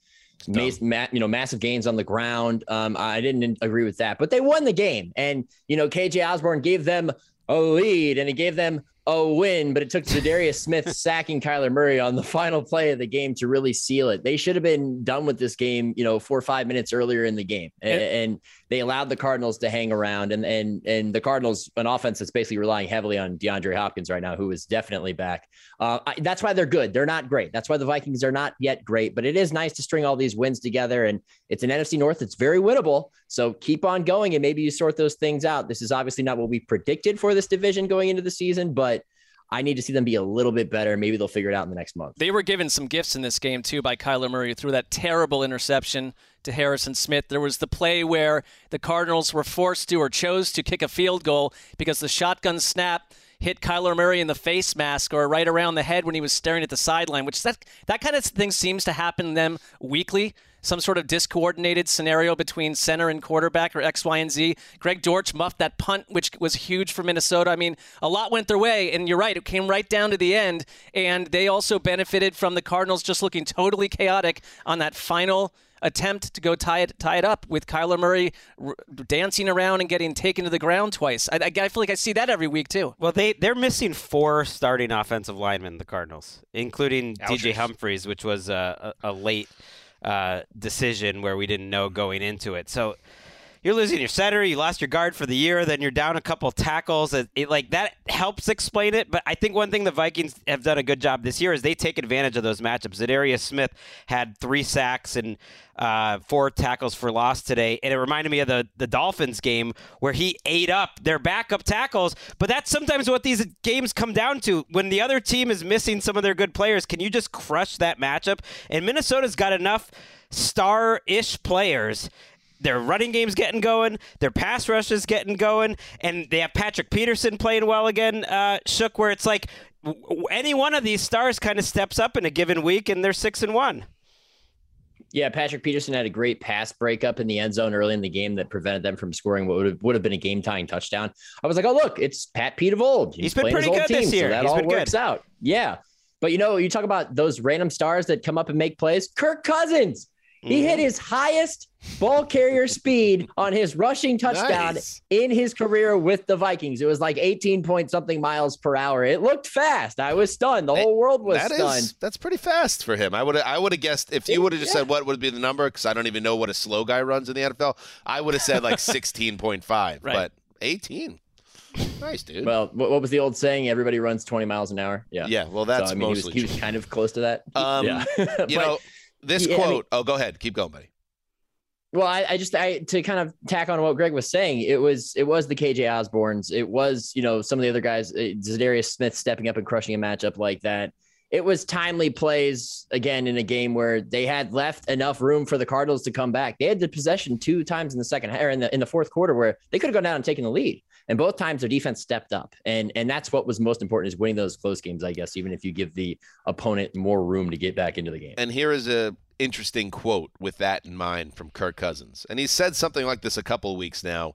Mass, ma- you know, massive gains on the ground. Um, I didn't agree with that, but they won the game, and you know, KJ Osborn gave them a lead, and it gave them a win, but it took Za'Darius Smith sacking Kyler Murray on the final play of the game to really seal it. They should have been done with this game, you know, four or five minutes earlier in the game, and, and they allowed the Cardinals to hang around. And and and the Cardinals, an offense that's basically relying heavily on DeAndre Hopkins right now, who is definitely back. Uh, I, that's why they're good. They're not great. That's why the Vikings are not yet great. But it is nice to string all these wins together, and it's an NFC North that's very winnable. So keep on going, and maybe you sort those things out. This is obviously not what we predicted for this division going into the season, but I need to see them be a little bit better. Maybe they'll figure it out in the next month. They were given some gifts in this game too by Kyler Murray threw that terrible interception to Harrison Smith. There was the play where the Cardinals were forced to or chose to kick a field goal because the shotgun snap hit Kyler Murray in the face mask or right around the head when he was staring at the sideline, which that that kind of thing seems to happen to them weekly. Some sort of discoordinated scenario between center and quarterback or X, Y, and Z. Greg Dortch muffed that punt, which was huge for Minnesota. I mean, a lot went their way, and you're right, it came right down to the end. And they also benefited from the Cardinals just looking totally chaotic on that final attempt to go tie it tie it up with Kyler Murray r- dancing around and getting taken to the ground twice. I, I, I feel like I see that every week too. Well, they they're missing four starting offensive linemen, the Cardinals, including DJ Ouchies. Humphries, which was a, a, a late uh, decision where we didn't know going into it. So you're losing your center, you lost your guard for the year, then you're down a couple tackles. It, it- like that helps explain it. But I think one thing the Vikings have done a good job this year is they take advantage of those matchups. Za'Darius Smith had three sacks and uh, four tackles for loss today, and it reminded me of the the Dolphins game where he ate up their backup tackles. But that's sometimes what these games come down to. When the other team is missing some of their good players, can you just crush that matchup? And Minnesota's got enough star-ish players their running game's getting going, their pass rush is getting going, and they have Patrick Peterson playing well again. Uh, Shook, where it's like any one of these stars kind of steps up in a given week, and they're six and one. Yeah, Patrick Peterson had a great pass breakup in the end zone early in the game that prevented them from scoring what would have, would have been a game tying touchdown. I was like, oh, look, it's Pat Pete of old. He's been playing his pretty old good this team, year. So that He's all been good. works out. Yeah. But you know, you talk about those random stars that come up and make plays. Kirk Cousins, he Mm-hmm. hit his highest ball carrier speed on his rushing touchdown Nice. in his career with the Vikings. It was like 18 point something miles per hour. It looked fast. I was stunned. The whole world was That is stunned. that's pretty fast for him. I would I would have guessed if you would have just said what would be the number because I don't even know what a slow guy runs in the NFL. I would have said like sixteen point five, Right. but eighteen. Nice, dude. Well, what, what was the old saying? Everybody runs 20 miles an hour. Yeah. Yeah, well, that's I mean, mostly he was, he was kind of close to that. Um, yeah. you know, this Yeah, I mean- quote. oh, go ahead. Keep going, buddy. Well, I, I just I to kind of tack on what Greg was saying. It was it was the KJ Osborn's. It was you know some of the other guys. uh, Za'Darius Smith stepping up and crushing a matchup like that. It was timely plays again in a game where they had left enough room for the Cardinals to come back. They had the possession two times in the second or in the in the fourth quarter where they could have gone down and taken the lead. And both times their defense stepped up. And and that's what was most important is winning those close games, I guess, even if you give the opponent more room to get back into the game. And here is a interesting quote with that in mind from Kirk Cousins. And he said something like this a couple weeks now.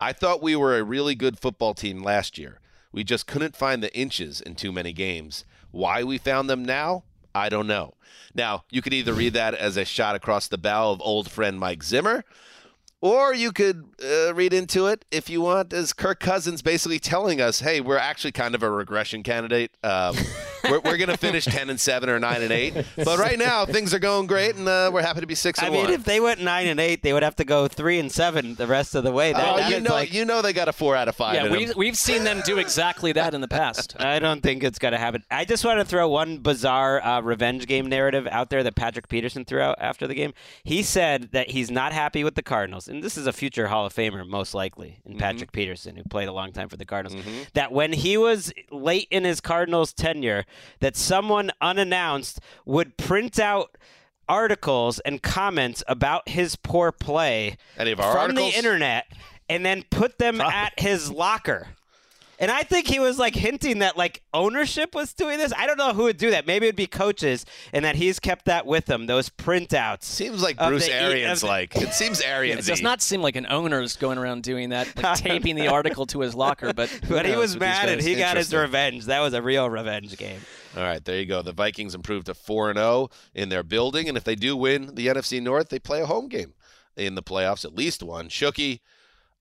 I thought we were a really good football team last year. We just couldn't find the inches in too many games. Why we found them now, I don't know. Now, you could either read that as a shot across the bow of old friend Mike Zimmer, or you could uh, read into it if you want as Kirk Cousins basically telling us, "Hey, we're actually kind of a regression candidate. Um, we're we're going to finish ten and seven or nine and eight, but right now things are going great, and uh, we're happy to be six I and mean, one." if they went nine and eight, they would have to go three and seven the rest of the way. That, oh, that you is know, like- you know they got a four out of five. Yeah, in we've, them. we've seen them do exactly that in the past. I don't think it's going to happen. I just want to throw one bizarre uh, revenge game narrative out there that Patrick Peterson threw out after the game. He said that he's not happy with the Cardinals, and this is a future Hall of Famer, most likely, in mm-hmm. Patrick Peterson, who played a long time for the Cardinals. Mm-hmm. That when he was late in his Cardinals tenure, that someone unannounced would print out articles and comments about his poor play Any of our from articles? the internet and then put them at his locker. And I think he was like hinting that like ownership was doing this. I don't know who would do that. Maybe it'd be coaches, and that he's kept that with him. Those printouts. Seems like Bruce the- Arians of the- like. It seems Yeah, it does not seem like an owner's going around doing that, like taping the article to his locker. But But he was mad and guys. he got his revenge. That was a real revenge game. All right, there you go. The Vikings improved to 4 and 0 in their building and if they do win the NFC North, they play a home game in the playoffs, at least one. Shooky,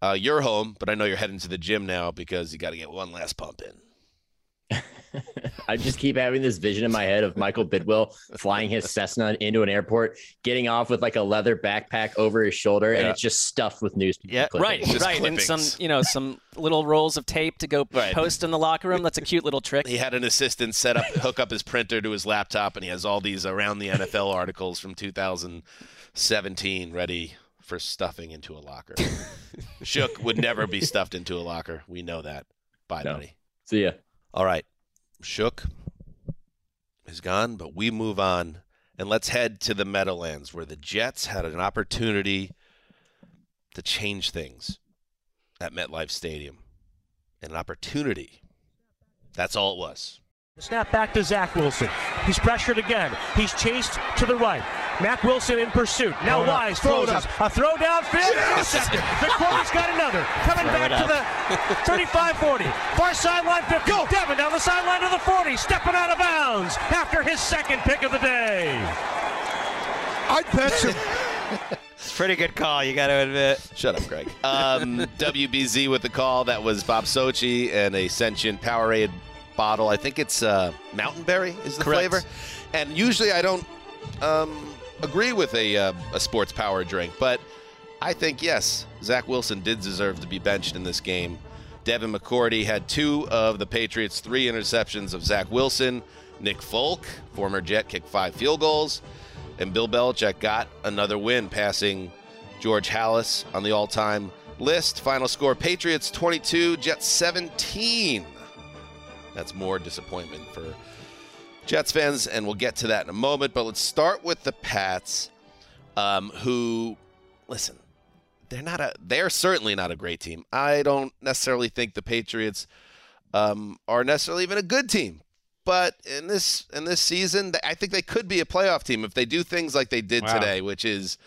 uh, you're home, but I know you're heading to the gym now because you got to get one last pump in. I just keep having this vision in my head of Michael Bidwill flying his Cessna into an airport, getting off with like a leather backpack over his shoulder, and it's just stuffed with news. Yeah, clippings. Right, Just right, and some you know some little rolls of tape to go Right. post in the locker room. That's a cute little trick. He had an assistant set up, hook up his printer to his laptop, and he has all these around the NFL articles from 2017 ready for stuffing into a locker. Shook would never be stuffed into a locker. We know that. Bye, No. buddy. See ya. All right. Shook is gone, but we move on. And let's head to the Meadowlands where the Jets had an opportunity to change things at MetLife Stadium. An opportunity. That's all it was. Snap back to Zach Wilson. He's pressured again. He's chased to the right. Mack Wilson in pursuit. Now Throw it up. Wise throws us. A throw downfield. Intercepted. McCourty's got another. Coming Throw back to the 35-40. Far sideline 50. Go. Devin down the sideline to the 40. Stepping out of bounds after his second pick of the day. I'd bet him. It's a pretty good call, you got to admit. Shut up, Greg. Um, WBZ with the call. That was Bob Socci and a sentient Powerade bottle. I think it's uh, Mountain Berry is the Correct. flavor. And usually I don't um, agree with a, uh, a sports power drink, but I think, yes, Zach Wilson did deserve to be benched in this game. Devin McCourty had two of the Patriots' three interceptions of Zach Wilson. Nick Folk, former Jet, kicked five field goals. And Bill Belichick got another win, passing George Halas on the all time list. Final score Patriots 22, Jets 17. That's more disappointment for Jets fans, and we'll get to that in a moment. But let's start with the Pats, um, who, listen, they're not a, they're certainly not a great team. I don't necessarily think the Patriots um, are necessarily even a good team. But in this in this season, I think they could be a playoff team if they do things like they did Wow. today, which is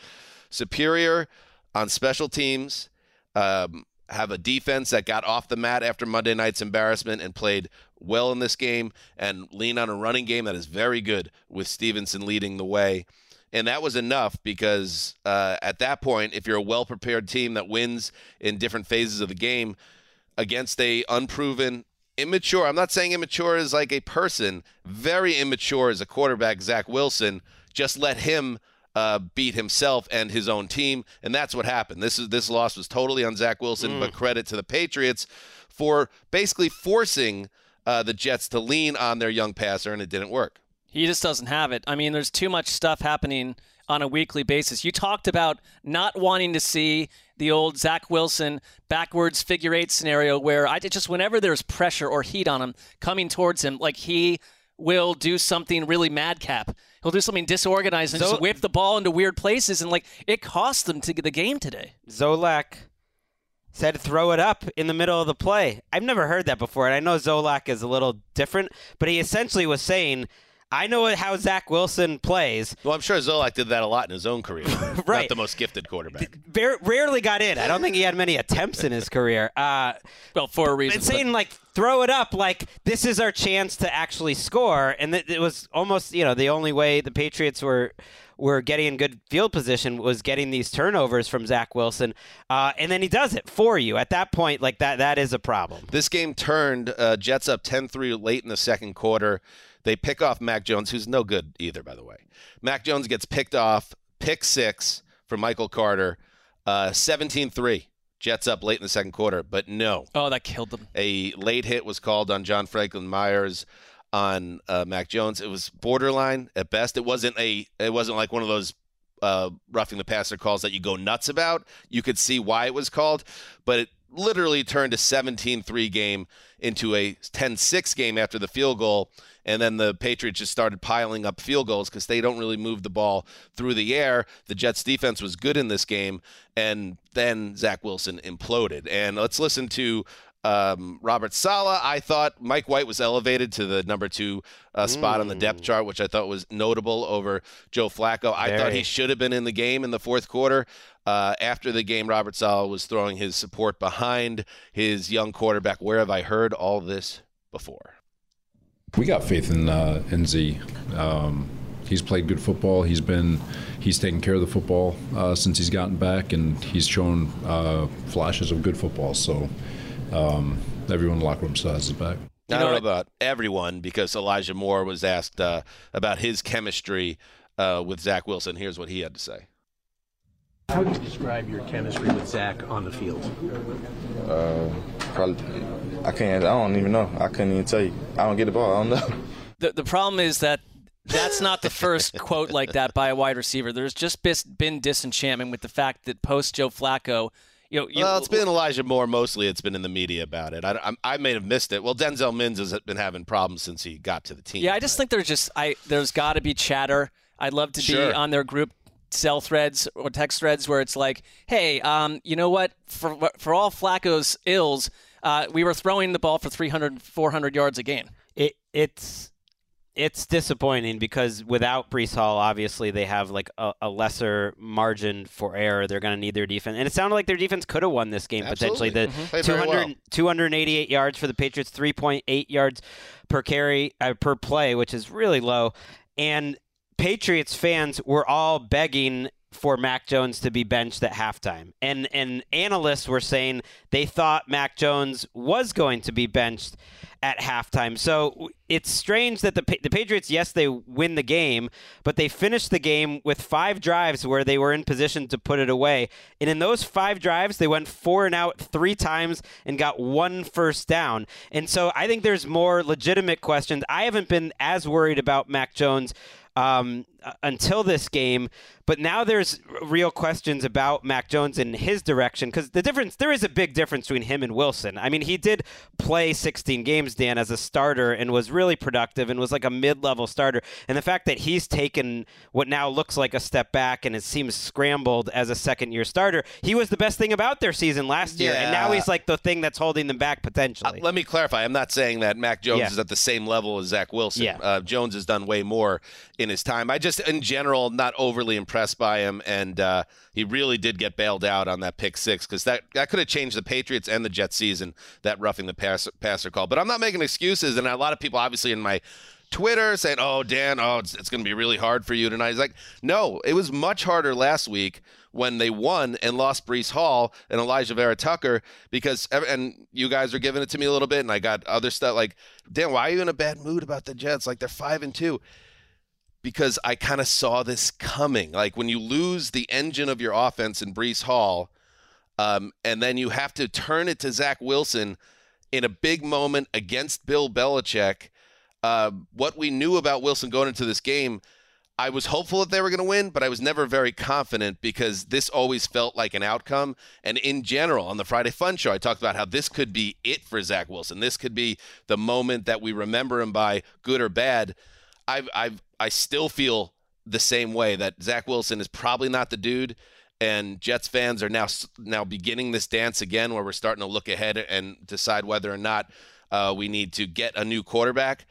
superior on special teams, um, have a defense that got off the mat after Monday night's embarrassment and played well in this game, and lean on a running game that is very good with Stevenson leading the way. And that was enough because uh, at that point, if you're a well prepared team that wins in different phases of the game against a unproven, immature, I'm not saying immature is like a person, very immature as a quarterback, Zach Wilson, just let him uh, beat himself and his own team, and that's what happened. This is this loss was totally on Zach Wilson, but credit to the Patriots for basically forcing uh, the Jets to lean on their young passer, and it didn't work. He just doesn't have it. I mean, there's too much stuff happening on a weekly basis. You talked about not wanting to see the old Zach Wilson backwards figure eight scenario where I just, whenever there's pressure or heat on him coming towards him, like he will do something really madcap. He'll do something disorganized and So- just whip the ball into weird places. And like it cost them to get the game today. Zolak said throw it up in the middle of the play. I've never heard that before, and I know Zolak is a little different, but he essentially was saying, I know how Zach Wilson plays. Well, I'm sure Zolak did that a lot in his own career. right. Not the most gifted quarterback. Very, rarely got in. I don't think he had many attempts in his career. Uh, well, for a reason. And saying like throw it up, like this is our chance to actually score, and th- it was almost you know the only way the Patriots were were getting in good field position was getting these turnovers from Zach Wilson, uh, and then he does it for you. At that point, like that that is a problem. This game turned uh, Jets up 10-3 late in the second quarter. They pick off Mac Jones, who's no good either, by the way. Mac Jones gets picked off, pick six for Michael Carter, uh, 17-3. Jets up late in the second quarter, but no. Oh, that killed them. A late hit was called on John Franklin Myers on uh, Mac Jones. It was borderline at best. It wasn't a. It wasn't like one of those uh, roughing the passer calls that you go nuts about. You could see why it was called, but it literally turned a 17-3 game into a 10-6 game after the field goal. And then the Patriots just started piling up field goals because they don't really move the ball through the air. The Jets defense was good in this game, and then Zach Wilson imploded. And let's listen to um, Robert Saleh. I thought Mike White was elevated to the number two uh, spot on the depth chart, which I thought was notable over Joe Flacco. I thought he should have been in the game in the fourth quarter. Uh, after the game, Robert Saleh was throwing his support behind his young quarterback. Where have I heard all this before? We got faith in uh, in Z. Um, he's played good football. He's been he's taken care of the football uh, since he's gotten back, and he's shown uh, flashes of good football. So um, everyone in the locker room still has his back. I don't know about everyone because Elijah Moore was asked uh, about his chemistry uh, with Zach Wilson. Here's what he had to say. How would you describe your chemistry with Zach on the field? Uh, probably, I can't. I don't even know. I couldn't even tell you. I don't get the ball. I don't know. The the problem is that that's not the first quote like that by a wide receiver. There's just been disenchantment with the fact that post Joe Flacco, you know, you, well, it's been Elijah Moore mostly. It's been in the media about it. I, I, I may have missed it. Well, Denzel Mims has been having problems since he got to the team. Yeah, I just think there's just I there's got to be chatter. I'd love to Sure. be on their group cell threads or text threads where it's like, hey, um, you know what? For for all Flacco's ills, uh, we were throwing the ball for 300, 400 yards a game. It it's it's disappointing because without Breece Hall, obviously they have like a, a lesser margin for error. They're going to need their defense, and it sounded like their defense could have won this game Absolutely. potentially. The very 200, well. 288 yards for the Patriots, 3.8 yards per carry uh, per play, which is really low. And Patriots fans were all begging for Mac Jones to be benched at halftime. And and analysts were saying they thought Mac Jones was going to be benched at halftime. So it's strange that the the Patriots yes they win the game, but they finished the game with five drives where they were in position to put it away. And in those five drives they went four and out 3 times and got one first down. And so I think there's more legitimate questions. I haven't been as worried about Mac Jones um, until this game. But now there's real questions about Mac Jones and his direction because the difference there is a big difference between him and Wilson. I mean, he did play 16 games, Dan, as a starter and was really productive and was like a mid-level starter. And the fact that he's taken what now looks like a step back and it seems scrambled as a second-year starter, he was the best thing about their season last year, and now he's like the thing that's holding them back potentially. Let me clarify. I'm not saying that Mac Jones Yeah. is at the same level as Zach Wilson. Yeah. Uh, Jones has done way more in his time. I just, in general, not overly impressed by him, and uh, he really did get bailed out on that pick six because that that could have changed the Patriots and the Jets season. That roughing the passer, passer call. But I'm not making excuses, and a lot of people, obviously, in my Twitter saying, "Oh, Dan, oh, it's, it's going to be really hard for you tonight." He's like, "No, it was much harder last week when they won and lost Breece Hall and Alijah Vera Tucker because and you guys are giving it to me a little bit, and I got other stuff like, Dan, why are you in a bad mood about the Jets? Like they're five and two." Because I kind of saw this coming. Like when you lose the engine of your offense in Breece Hall, um, and then you have to turn it to Zach Wilson in a big moment against Bill Belichick. Uh, what we knew about Wilson going into this game, I was hopeful that they were going to win, but I was never very confident because this always felt like an outcome. And in general, on the Friday Fun Show, I talked about how this could be it for Zach Wilson. This could be the moment that we remember him by, good or bad. I've, I've, I still feel the same way that Zach Wilson is probably not the dude and Jets fans are now now beginning this dance again, where we're starting to look ahead and decide whether or not uh, we need to get a new quarterback.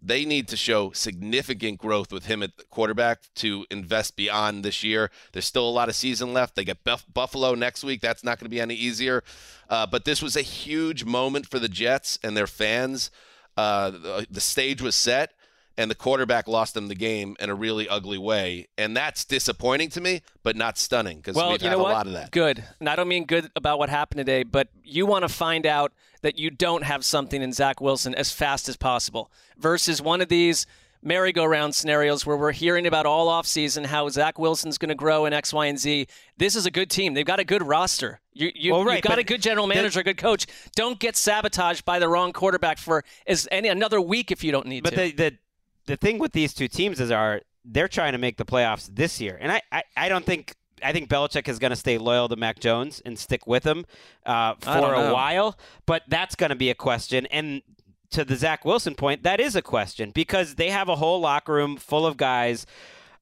They need to show significant growth with him at quarterback to invest beyond this year. There's still a lot of season left. They get Buff- Buffalo next week. That's not going to be any easier. Uh, but this was a huge moment for the Jets and their fans. Uh, the, the stage was set and the quarterback lost them the game in a really ugly way. And that's disappointing to me, but not stunning because well, we've you had know a what? lot of that. Good. And I don't mean good about what happened today, but you want to find out that you don't have something in Zach Wilson as fast as possible versus one of these merry-go-round scenarios where we're hearing about all offseason how Zach Wilson's going to grow in X, Y, and Z. This is a good team. They've got a good roster. You, you, Well, right, you've got a good general manager, a good coach. Don't get sabotaged by the wrong quarterback for as any another week if you don't need But to. the, the the thing with these two teams is are they're trying to make the playoffs this year, and I I, I don't think. I think Belichick is going to stay loyal to Mac Jones and stick with him uh, for a while, but that's going to be a question. And to the Zach Wilson point, that is a question because they have a whole locker room full of guys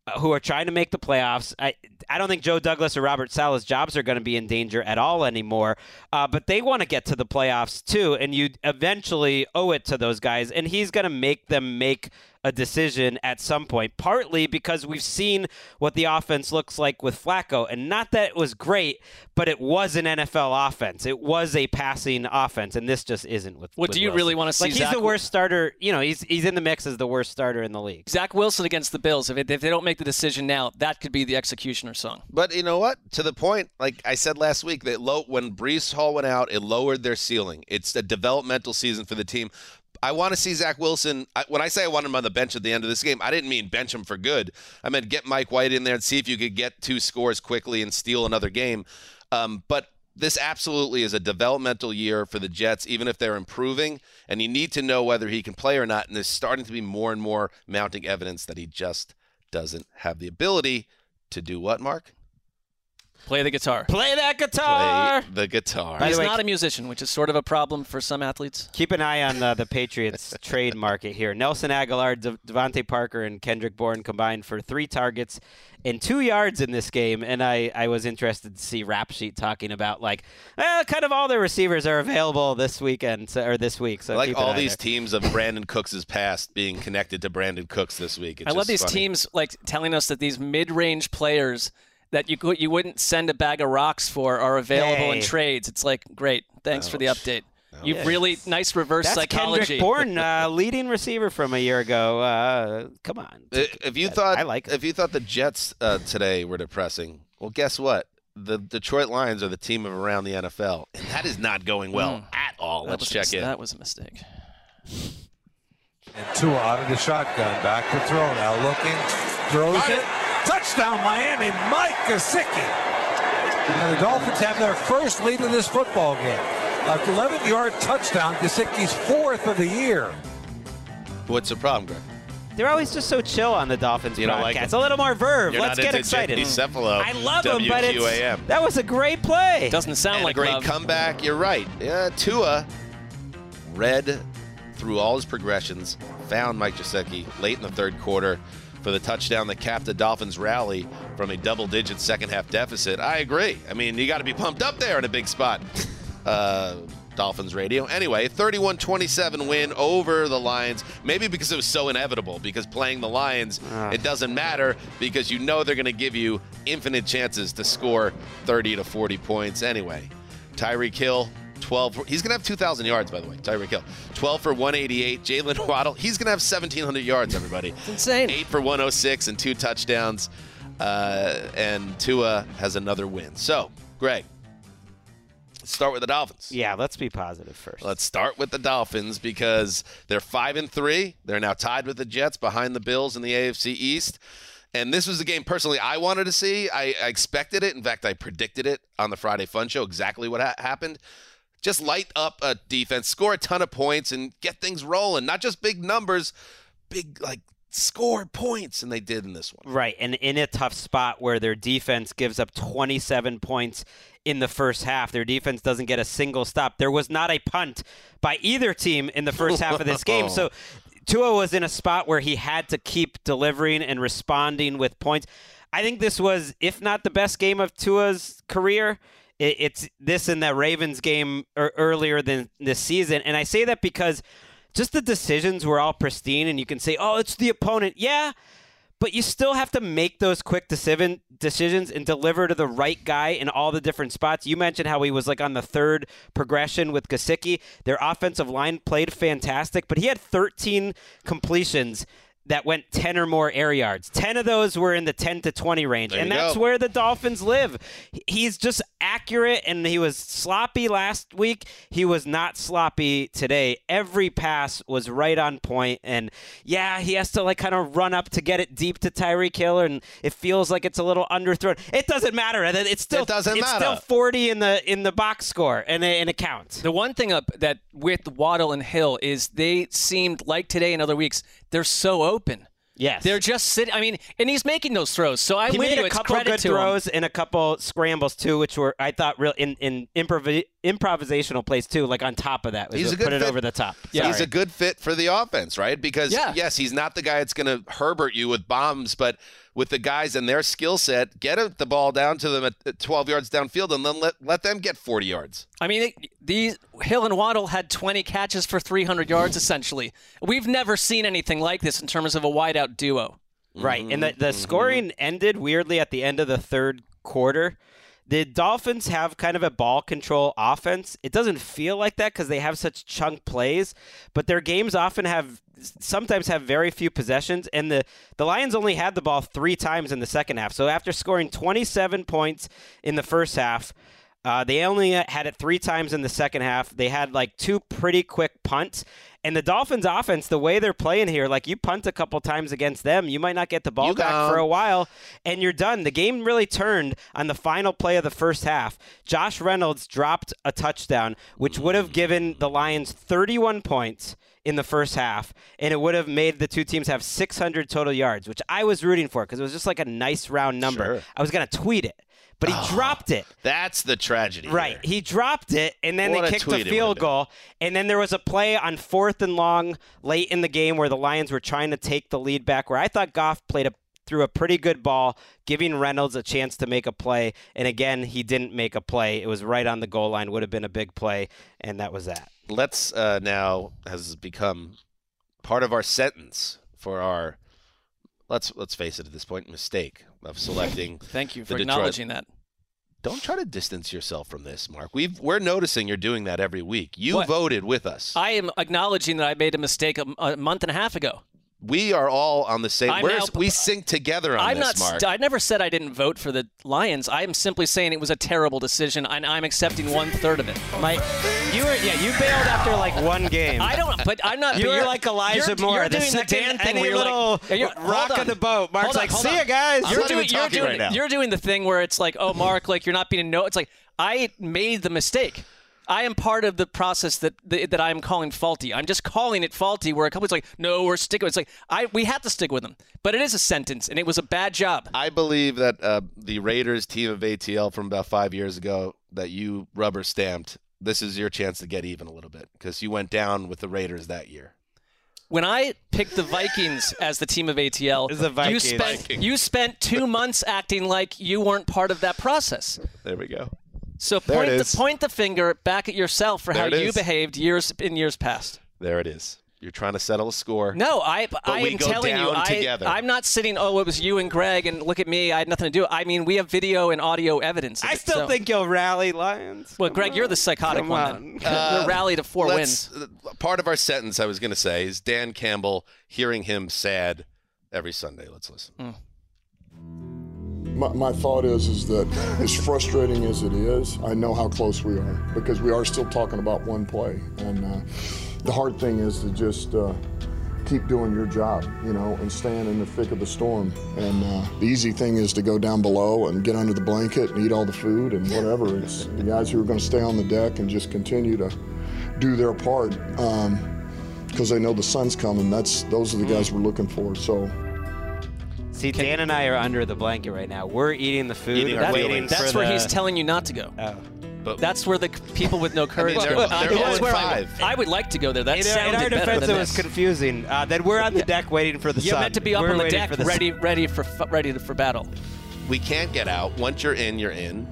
uh, who are trying to make the playoffs. I I don't think Joe Douglas or Robert Saleh's jobs are going to be in danger at all anymore. Uh, but they want to get to the playoffs too, and you eventually owe it to those guys. And he's going to make them make a decision at some point, partly because we've seen what the offense looks like with Flacco. And not that it was great, but it was an NFL offense. It was a passing offense, and this just isn't with What with do you Wilson. really wanna see Like, he's Zach- the worst starter. You know, he's he's in the mix as the worst starter in the league. Zach Wilson against the Bills. If, it, if they don't make the decision now, that could be the executioner song. But you know what? To the point, like I said last week, that low when Breece Hall went out, it lowered their ceiling. It's a developmental season for the team. I want to see Zach Wilson. I, when I say I want him on the bench at the end of this game, I didn't mean bench him for good. I meant get Mike White in there and see if you could get two scores quickly and steal another game. Um, but this absolutely is a developmental year for the Jets, even if they're improving. And you need to know whether he can play or not. And there's starting to be more and more mounting evidence that he just doesn't have the ability to do what, Mark? Play the guitar. Play that guitar. Play the guitar. By He's way, not a musician, which is sort of a problem for some athletes. Keep an eye on uh, the Patriots trade market here. Nelson Agholor, De- DeVante Parker, and Kendrick Bourne combined for three targets and two yards in this game. And I, I was interested to see Rap Sheet talking about like, eh, kind of all their receivers are available this weekend so, or this week. So I like all these there. teams of Brandin Cooks' past being connected to Brandin Cooks this week. It's I love these funny. teams like telling us that these mid-range players that you could, you wouldn't send a bag of rocks for are available in trades. It's like great. Thanks for the update. You've Ouch. really nice reverse That's psychology. Kendrick Bourne, uh, leading receiver from a year ago. Uh, come on. If you thought I like if you thought the Jets uh, today were depressing, well, guess what? The Detroit Lions are the team of around the NFL, and that is not going well Mm. at all. That Let's was a check mis- in. That was a mistake. And Tua out of the shotgun, back to throw now, looking, throws it. Touchdown Miami, Mike Gesicki. And the Dolphins have their first lead in this football game. A 11-yard touchdown, Gesicki's fourth of the year. What's the problem, Greg? They're always just so chill on the Dolphins You don't like broadcast. a little more verve. You're Let's not get into excited. Jimmy Cefalo, I love him, but it's, that was a great play. Doesn't sound and like a great love. comeback. You're right. Yeah, Tua read through all his progressions, found Mike Gesicki late in the third quarter for the touchdown that capped the Dolphins' rally from a double-digit second-half deficit. I agree. I mean, you got to be pumped up there in a big spot. Uh, Dolphins radio. Anyway, 31-27 win over the Lions. Maybe because it was so inevitable. Because playing the Lions, it doesn't matter because you know they're going to give you infinite chances to score 30 to 40 points. Anyway, Tyreek Hill, 12. He's going to have 2,000 yards, by the way. Tyreek Hill, 12 for 188. Jalen Waddle, he's going to have 1,700 yards. Everybody, it's insane. Eight for 106 and two touchdowns. Uh, and Tua has another win. So, Greg, let's start with the Dolphins. Yeah, let's be positive first. Let's start with the Dolphins because they're five and three. They're now tied with the Jets behind the Bills in the AFC East. And this was a game personally I wanted to see. I, I expected it. In fact, I predicted it on the Friday Fun Show exactly what ha- happened. Just light up a defense, score a ton of points, and get things rolling. Not just big numbers, big like score points, and they did in this one. Right, and in a tough spot where their defense gives up 27 points in the first half. Their defense doesn't get a single stop. There was not a punt by either team in the first half of this game. So Tua was in a spot where he had to keep delivering and responding with points. I think this was, if not the best game of Tua's career, it, it's this and that Ravens game er, earlier than this season. And I say that because just the decisions were all pristine, and you can say, oh, it's the opponent. Yeah. But you still have to make those quick decision decisions and deliver to the right guy in all the different spots. You mentioned how he was like on the third progression with Gesicki. Their offensive line played fantastic, but he had 13 completions that went 10 or more air yards. 10 of those were in the 10 to 20 range. There and that's go. where the Dolphins live. He's just accurate and he was sloppy last week. He was not sloppy today. Every pass was right on point and yeah, he has to like kind of run up to get it deep to Tyreek Hill and it feels like it's a little underthrown. It doesn't matter. It's still It doesn't it's matter. still 40 in the in the box score and it, and it counts. The one thing up that with Waddle and Hill is they seemed like today and other weeks they're so open. Yes. They're just sitting. I mean, and he's making those throws. So I'm he made a couple good to him. throws and a couple scrambles too, which were I thought real in in improv- improvisational plays too. Like on top of that, He's a good put it fit. over the top. Yeah, He's a good fit for the offense, right? Because Yeah. yes, he's not the guy that's going to Herbert you with bombs, but with the guys and their skill set, get it- the ball down to them at- at 12 yards downfield, and then let let them get 40 yards. I mean, it, these Hill and Waddle had 20 catches for 300 yards essentially. We've never seen anything like this in terms of a wideout duo. Right. And the, Mm-hmm. the scoring ended weirdly at the end of the third quarter. The Dolphins have kind of a ball control offense. It doesn't feel like that because they have such chunk plays, but their games often have sometimes have very few possessions and the the Lions only had the ball 3 times in the second half. So after scoring 27 points in the first half, uh, they only had it three times in the second half. They had like two pretty quick punts. And the Dolphins' offense, the way they're playing here, like you punt a couple times against them, you might not get the ball You back gone. for a while, and you're done. The game really turned on the final play of the first half. Josh Reynolds dropped a touchdown, which would have given the Lions 31 points in the first half, and it would have made the two teams have 600 total yards, which I was rooting for because it was just like a nice round number. Sure. I was going to tweet it, but he dropped it. That's the tragedy. Right. He dropped it, and then What they kicked a, it field goal. And then there was a play on fourth and long late in the game where the Lions were trying to take the lead back, where I thought Goff played a threw a pretty good ball, giving Reynolds a chance to make a play. And again, he didn't make a play. It was right on the goal line, would have been a big play, and that was that. Let's uh, now has become part of our sentence for our let's let's face it at this point mistake of selecting. Thank you for Detroit- acknowledging that. Don't try to distance yourself from this, Mark. We've we're noticing you're doing that every week. You What? voted with us. I am acknowledging that I made a mistake a, a month and a half ago. We are all on the same. We're, now- we sync together on I'm this, not. Mark. St- I never said I didn't vote for the Lions. I am simply saying it was a terrible decision, and I'm accepting one third of it. My, you were yeah, you bailed after like one game. I don't. But I'm not. You but were you're- like Elijah you're, Moore, You're the doing second Dan thing any where you're little like, you're, rock hold of the boat. Mark's on, like, "See on. ya, guys." You're doing. You're doing. right now. You're doing the thing where it's like, oh, Mark, like you're not being a no. It's like I made the mistake. I am part of the process that that I am calling faulty. I'm just calling it faulty. Where a company's like, no, we're sticking. It's like I we have to stick with them, but it is a sentence, and it was a bad job. I believe that uh, the Raiders team of ATL from about five years ago that you rubber stamped. This is your chance to get even a little bit because you went down with the Raiders that year. When I picked the Vikings as the team of ATL, It's the you spent Vikings. you spent two months acting like you weren't part of that process. There we go. So There point it the, point the finger back at yourself for There how you is. behaved years in years past. There it is. You're trying to settle a score. No, I I am go telling you, I, together. I'm not sitting. Oh, it was you and Greg, and look at me. I had nothing to do. I mean, we have video and audio evidence. Of I it, still so- think you'll rally Lions. Well, Greg, you're the psychotic Come one. on. Then. the rally to four wins. Uh, Part of our sentence I was going to say is Dan Campbell hearing him sad every Sunday. Let's listen. My, my thought is is that as frustrating as it is, I know how close we are because we are still talking about one play, and uh, the hard thing is to just uh, keep doing your job, you know, and staying in the thick of the storm. And uh, the easy thing is to go down below and get under the blanket and eat all the food and whatever. It's the guys who are going to stay on the deck and just continue to do their part because they know the sun's coming. That's those are the guys we're looking for. So. See, Dan and I are under the blanket right now. We're eating the food. Eating our That's- feelings. That's for where the- he's telling you not to go. Oh. But That's where the people with no courage they're- go. they're all that's where I, five. I would like to go there. That in, our- in sounded our better defense, than it was this. confusing. Uh, then we're on the deck waiting for the You're sun. meant to be up We're on the deck, for the ready, ready for ready for battle. we can't get out. Once you're in, you're in.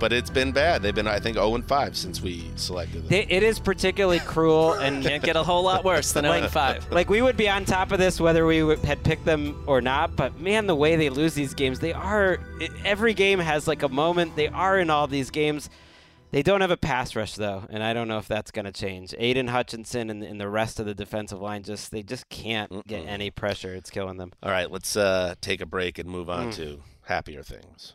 But it's been bad. They've been, I think, 0 and 5 since we selected them. It, is particularly cruel and Can't get a whole lot worse than 0 5. like we would be on top of this whether we had picked them or not but man the way they lose these games they are every game has like a moment they are in all these games they don't have a pass rush though and i don't know if that's going to change aidan hutchinson and, and the rest of the defensive line just they just can't get any pressure it's killing them All right, let's uh, take a break and move on Mm. to happier things.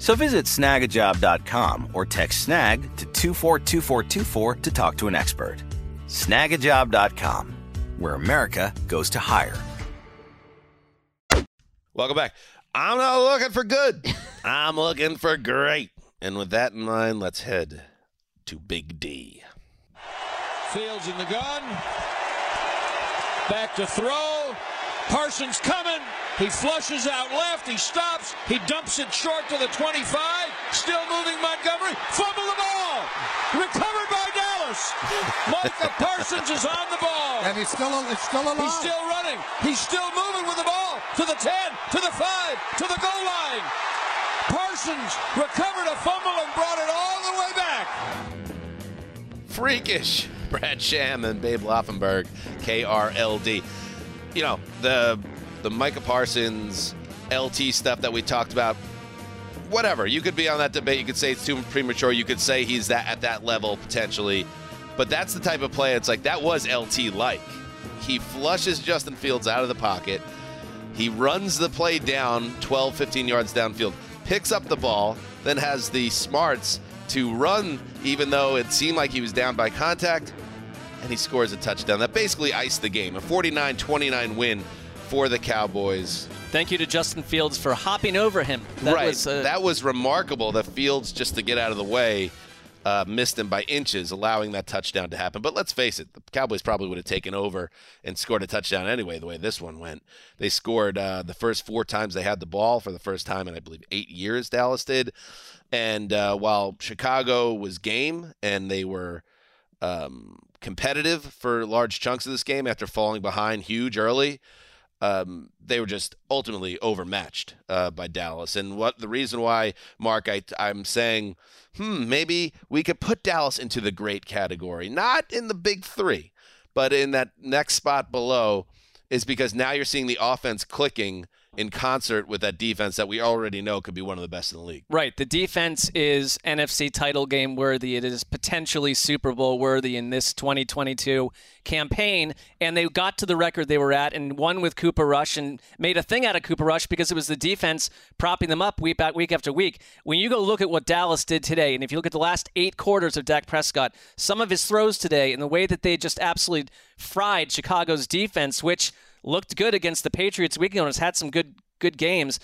So visit snagajob.com or text snag to 242424 to talk to an expert. Snagajob.com, where America goes to hire. Welcome back. I'm not looking for good. I'm looking for great. And with that in mind, let's head to Big D. Fields in the gun. Back to throw. Parsons coming. He flushes out left. He stops. He dumps it short to the 25. Still moving Montgomery. Fumble the ball. Recovered by Dallas. Micah Parsons is on the ball. And he's still, it's still alive. He's still running. He's still moving with the ball to the 10, to the 5, to the goal line. Parsons recovered a fumble and brought it all the way back. Freakish. Brad Sham and Babe Laufenberg, KRLD. You know, the the Micah Parsons LT stuff that we talked about. Whatever. You could be on that debate. You could say it's too premature. You could say he's that at that level potentially. But that's the type of play it's like that was LT like. He flushes Justin Fields out of the pocket. He runs the play down 12, 15 yards downfield, picks up the ball, then has the smarts to run even though it seemed like he was down by contact, and he scores a touchdown. That basically iced the game. A 49 29 win for the Cowboys. Thank you to Justin Fields for hopping over him. That right. was uh, that was remarkable. The Fields, just to get out of the way, uh, missed him by inches, allowing that touchdown to happen. But let's face it, the Cowboys probably would have taken over and scored a touchdown anyway, the way this one went. They scored uh, the first four times they had the ball for the first time in, I believe, eight years, Dallas did. And uh, while Chicago was game and they were um, competitive for large chunks of this game after falling behind huge early, um, they were just ultimately overmatched uh, by Dallas. And what the reason why, Mark, I, I'm saying, hmm, maybe we could put Dallas into the great category, not in the big three, but in that next spot below, is because now you're seeing the offense clicking in concert with that defense that we already know could be one of the best in the league. Right. The defense is NFC title game worthy. It is potentially Super Bowl worthy in this 2022 campaign. And they got to the record they were at and won with Cooper Rush and made a thing out of Cooper Rush because it was the defense propping them up week, week after week. When you go look at what Dallas did today, and if you look at the last eight quarters of Dak Prescott, some of his throws today and the way that they just absolutely fried Chicago's defense, which – looked good against the Patriots week ago and has had some good good games.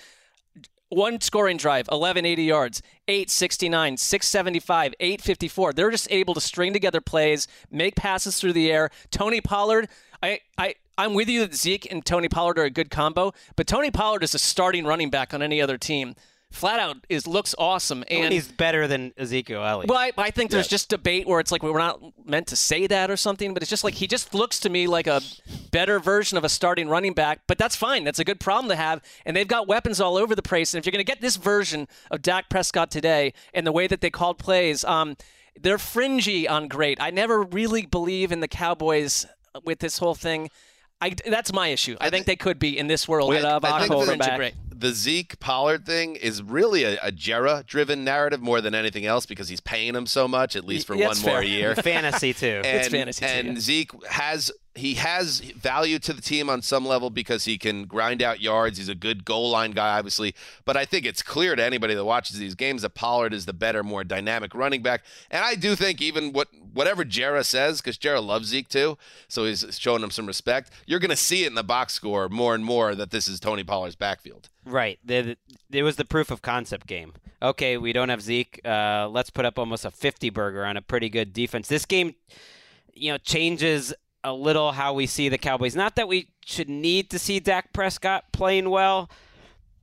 One scoring drive, 1180 yards, 869, 675, 854. They're just able to string together plays, make passes through the air. Tony Pollard, I, I, I'm with you that Zeke and Tony Pollard are a good combo, but Tony Pollard is a starting running back on any other team flat out is looks awesome and he's better than Ezekiel Elliott. Well, I, I think there's just debate where it's like we're not meant to say that or something, but it's just like he just looks to me like a better version of a starting running back. But that's fine. That's a good problem to have, and they've got weapons all over the place. And if you're going to get this version of Dak Prescott today and the way that they called plays, um, they're fringy on great. I never really believe in the Cowboys with this whole thing. I, that's my issue. I, I think they could be in this world. Well, I, I think the, the, Zeke Pollard thing is really a, a Jerry-driven narrative more than anything else because he's paying him so much, at least for yeah, one more year. fantasy too. And, it's fantasy and too, yeah. Zeke has he has value to the team on some level because he can grind out yards. He's a good goal line guy, obviously. But I think it's clear to anybody that watches these games that Pollard is the better, more dynamic running back. And I do think even what whatever Jerry says, because Jerry loves Zeke too, so he's showing him some respect. You're going to see it in the box score more and more that this is Tony Pollard's backfield. Right. It was the proof of concept game. Okay, we don't have Zeke. Uh, let's put up almost a 50 burger on a pretty good defense. This game, you know, changes a little how we see the Cowboys. Not that we should need to see Dak Prescott playing well,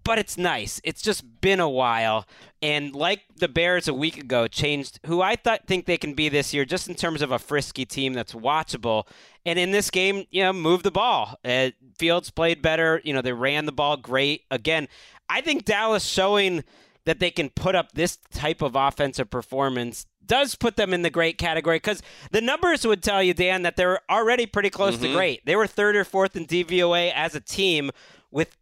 but it's nice. It's just been a while. And like the Bears a week ago changed who I thought think they can be this year, just in terms of a frisky team that's watchable. And in this game, you know, move the ball. Uh, Fields played better. You know, they ran the ball great. Again, I think Dallas showing that they can put up this type of offensive performance does put them in the great category because the numbers would tell you, Dan, that they're already pretty close Mm-hmm. to great. They were third or fourth in DVOA as a team with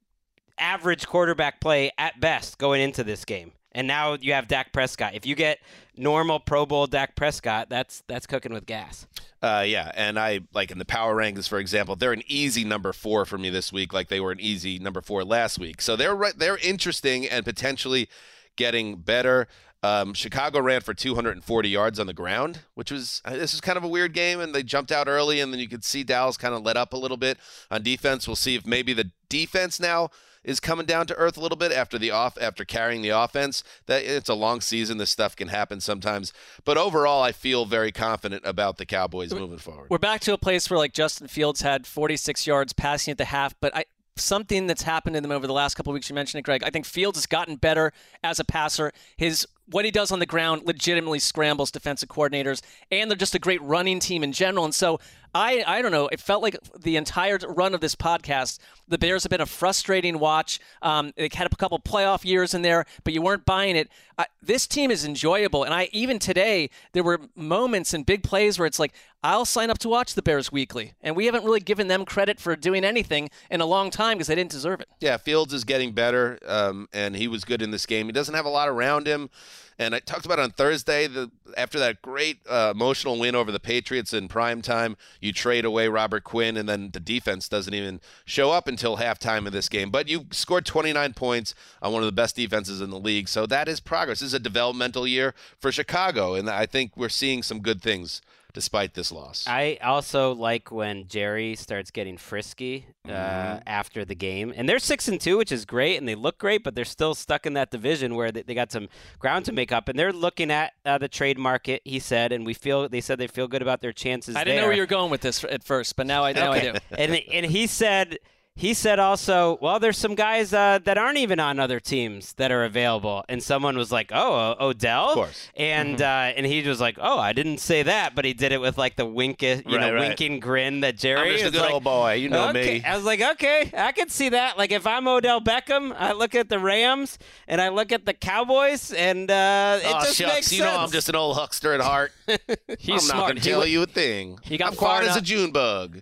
average quarterback play at best going into this game. And now you have Dak Prescott. If you get normal Pro Bowl Dak Prescott, that's that's cooking with gas. Uh, yeah, and I like in the power rankings, for example, they're an easy number four for me this week, like they were an easy number four last week. So they're right, they're interesting and potentially getting better. Um, Chicago ran for 240 yards on the ground, which was uh, this is kind of a weird game, and they jumped out early, and then you could see Dallas kind of let up a little bit on defense. We'll see if maybe the defense now is coming down to earth a little bit after the off after carrying the offense. That it's a long season. This stuff can happen sometimes, but overall, I feel very confident about the Cowboys moving forward. We're back to a place where like Justin Fields had 46 yards passing at the half, but I something that's happened to them over the last couple of weeks. You mentioned it, Greg. I think Fields has gotten better as a passer. His what he does on the ground legitimately scrambles defensive coordinators, and they're just a great running team in general. And so I, I don't know. It felt like the entire run of this podcast, the Bears have been a frustrating watch. Um, they had a couple playoff years in there, but you weren't buying it. This team is enjoyable, and I even today there were moments and big plays where it's like I'll sign up to watch the Bears weekly, and we haven't really given them credit for doing anything in a long time because they didn't deserve it. Yeah, Fields is getting better, um, and he was good in this game. He doesn't have a lot around him. And I talked about on Thursday, the, after that great uh, emotional win over the Patriots in prime time, you trade away Robert Quinn, and then the defense doesn't even show up until halftime of this game. But you scored 29 points on one of the best defenses in the league, so that is progress. This is a developmental year for Chicago, and I think we're seeing some good things despite this loss. I also like when Jerry starts getting frisky uh, Mhm. after the game, and they're six and two, which is great, and they look great, but they're still stuck in that division where they, they got some ground to make up, and they're looking at uh, the trade market. He said, and we feel they said they feel good about their chances. I didn't know where you were going with this at first, but now I now I do. and and he said he said also, well, there's some guys uh, that aren't even on other teams that are available, and someone was like, oh, uh, Odell, Of course. and Mm-hmm. uh, and he was like, oh, I didn't say that, but he did it with like the wink, you know, Right, right. winking grin that Jerry. I'm just a is good like, old boy. You know okay. me. I was like, okay, I could see that. Like if I'm Odell Beckham, I look at the Rams and I look at the Cowboys, and uh, it oh, just shucks. makes you sense. know I'm just an old huckster at heart. He's I'm smart. not going to tell went- you a thing. he got I'm far quiet as a June bug.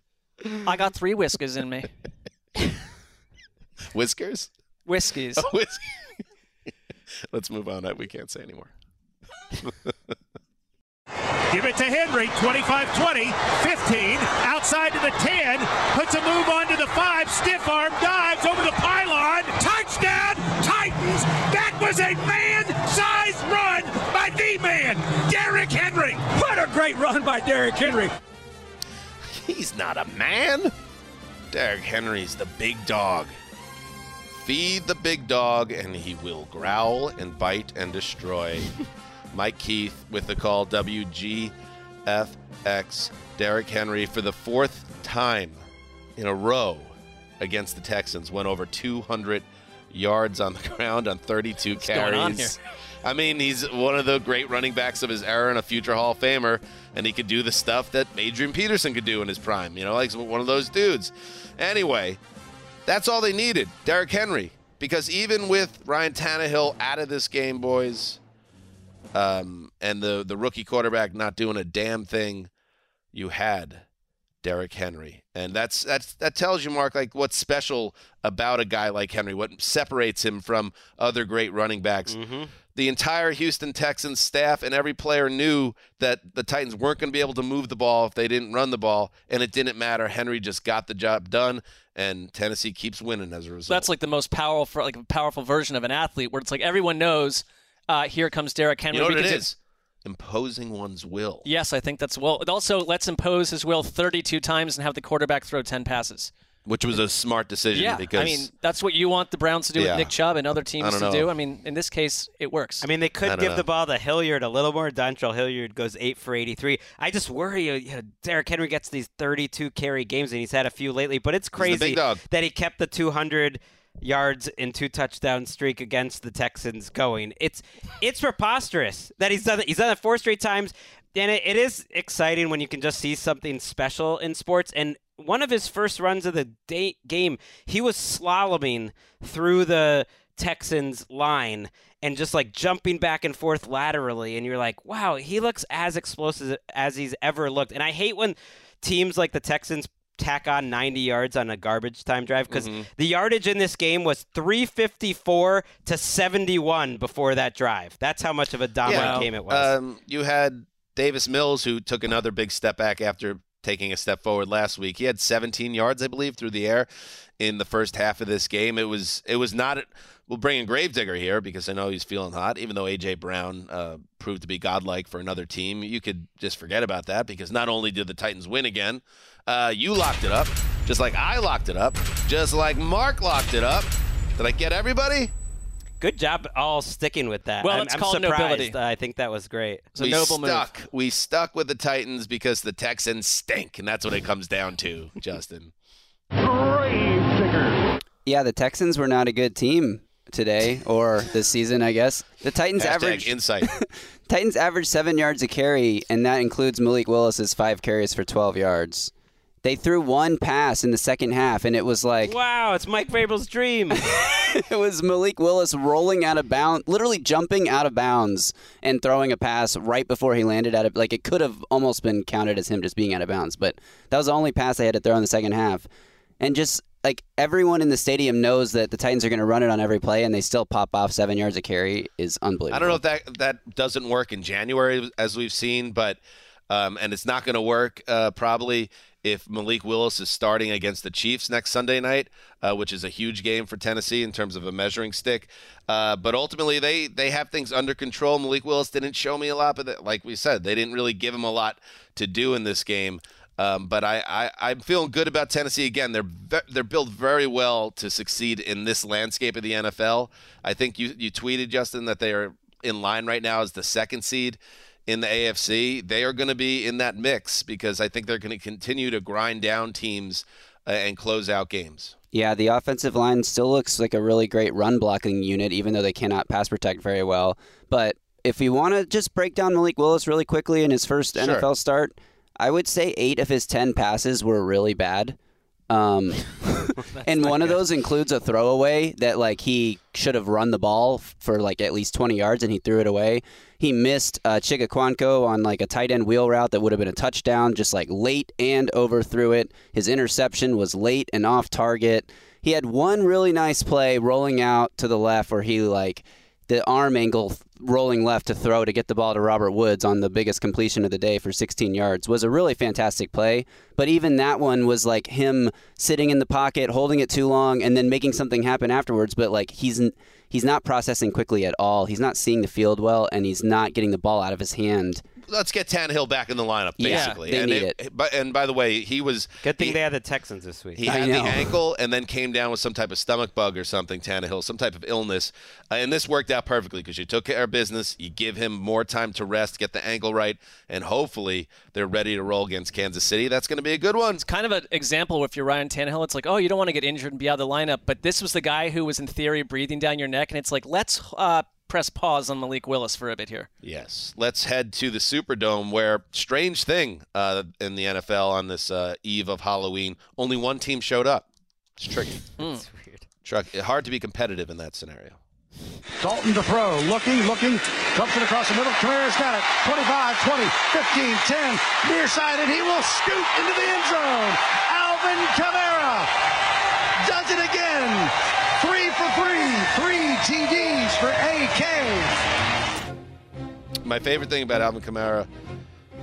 I got three whiskers in me. Whiskers? Whiskeys. Oh, whis- Let's move on. We can't say anymore. Give it to Henry, 25-20, 15, outside to the 10, puts a move onto the 5, stiff arm, dives over the pylon, touchdown, Titans! That was a man-sized run by the man, Derrick Henry! What a great run by Derrick Henry! He's not a man. Derrick Henry's the big dog. Feed the big dog, and he will growl and bite and destroy. Mike Keith with the call WGFX. Derrick Henry for the fourth time in a row against the Texans went over 200 yards on the ground on 32 What's carries. I mean, he's one of the great running backs of his era and a future Hall of Famer, and he could do the stuff that Adrian Peterson could do in his prime. You know, like one of those dudes. Anyway, that's all they needed, Derrick Henry, because even with Ryan Tannehill out of this game, boys, um, and the the rookie quarterback not doing a damn thing, you had Derrick Henry, and that's that's that tells you, Mark, like what's special about a guy like Henry, what separates him from other great running backs. The entire Houston Texans staff and every player knew that the Titans weren't going to be able to move the ball if they didn't run the ball, and it didn't matter. Henry just got the job done, and Tennessee keeps winning as a result. That's like the most powerful, like a powerful version of an athlete, where it's like everyone knows, uh, here comes Derrick Henry. you know what it? Imposing one's will. Yes, I think that's well. It also lets impose his will 32 times and have the quarterback throw 10 passes. Which was a smart decision Yeah, because I mean that's what you want the Browns to do Yeah. with Nick Chubb and other teams to don't do. I mean, in this case, it works. I mean, they could give know. the ball to Hilliard a little more. Dontrell Hilliard goes eight for 83. I just worry, uh, you know, Derrick Henry gets these 32 carry games, and he's had a few lately. But it's crazy that he kept the 200 yards and two touchdown streak against the Texans going. It's it's preposterous that he's done it. He's done it four straight times, and it, it is exciting when you can just see something special in sports. And one of his first runs of the day, game, he was slaloming through the Texans line and just like jumping back and forth laterally and you're like wow he looks as explosive as he's ever looked. And i hate when teams like the texans tack on 90 yards on a garbage time drive because Mm-hmm. the yardage in this game was 354 to 71 before that drive. That's how much of a dominant game it was. Um, you had Davis Mills, who took another big step back after taking a step forward last week. He had 17 yards, I believe, through the air in the first half of this game. It was it was not. We'll bring in Gravedigger here because I know he's feeling hot. Even though AJ Brown uh, proved to be godlike for another team, you could just forget about that because not only did the Titans win again, uh, you locked it up, just like I locked it up, just like Mark locked it up. Did I get everybody? Good job all sticking with that Well, I'm, it's I'm called surprised nobility. i think that was great It's a we noble move. stuck. We stuck with the Titans because the Texans stink, and that's what it comes down to, Justin. Yeah, the Texans were not a good team today or this season, I guess. The Titans Hashtag average insight. Titans average seven yards a carry, and that includes Malik Willis's five carries for 12 yards. They threw one pass in the second half, and it was like wow it's mike vrabel's dream it was Malik Willis rolling out of bounds, literally jumping out of bounds and throwing a pass right before he landed at it. Like it could have almost been counted as him just being out of bounds, but that was the only pass they had to throw in the second half. And just like everyone in the stadium knows that the Titans are going to run it on every play, and they still pop off seven yards of carry is unbelievable. I don't know if that that doesn't work in January as we've seen, but um, and it's not going to work uh, probably if Malik Willis is starting against the Chiefs next Sunday night, uh, which is a huge game for Tennessee in terms of a measuring stick. Uh, but ultimately, they they have things under control. Malik Willis didn't show me a lot, but that- like we said, they didn't really give him a lot to do in this game. Um, but I, I, I'm feeling good about Tennessee again. They're they're built very well to succeed in this landscape of the NFL. I think you you tweeted Justin that they are in line right now as the second seed in the AFC. They are going to be in that mix because I think they're going to continue to grind down teams uh, and close out games. Yeah, the offensive line still looks like a really great run blocking unit, even though they cannot pass protect very well. But if you want to just break down Malik Willis really quickly in his first Sure. NFL start, I would say eight of his 10 passes were really bad. Um, and one of those includes a throwaway that like he should have run the ball for like at least 20 yards and he threw it away. He missed uh, Chig Okonkwo on like a tight end wheel route that would have been a touchdown, just like late and overthrew it. His interception was late and off target. He had one really nice play rolling out to the left where he like the arm angle rolling left to throw to get the ball to Robert Woods on the biggest completion of the day for 16 yards was a really fantastic play. But even that one was like him sitting in the pocket, holding it too long, and then making something happen afterwards. But like he's he's not processing quickly at all. He's not seeing the field well, and he's not getting the ball out of his hand. Let's get Tannehill back in the lineup, basically. Yeah, basically. they and need But and by the way, he was Good thing he- they had the Texans this week. He had the ankle and then came down with some type of stomach bug or something, Tannehill, some type of illness. Uh, and this worked out perfectly because you took care of business. You give him more time to rest, get the ankle right, and hopefully they're ready to roll against Kansas City. That's going to be a good one. It's kind of an example if you're Ryan Tannehill. It's like, oh, you don't want to get injured and be out of the lineup. But this was the guy who was in theory breathing down your neck, and it's like, let's uh, press pause on Malik Willis for a bit here. Yes. Let's head to the Superdome where, strange thing uh, in the NFL on this uh, eve of Halloween, only one team showed up. It's tricky. That's weird. Truck, hard to be competitive in that scenario. Dalton to throw, looking, looking, dumps it across the middle. Kamara's got it. 25, 20, 15, 10, near side, and he will scoot into the end zone. Alvin Kamara does it again. Three for three, three TDs for AK. My favorite thing about Alvin Kamara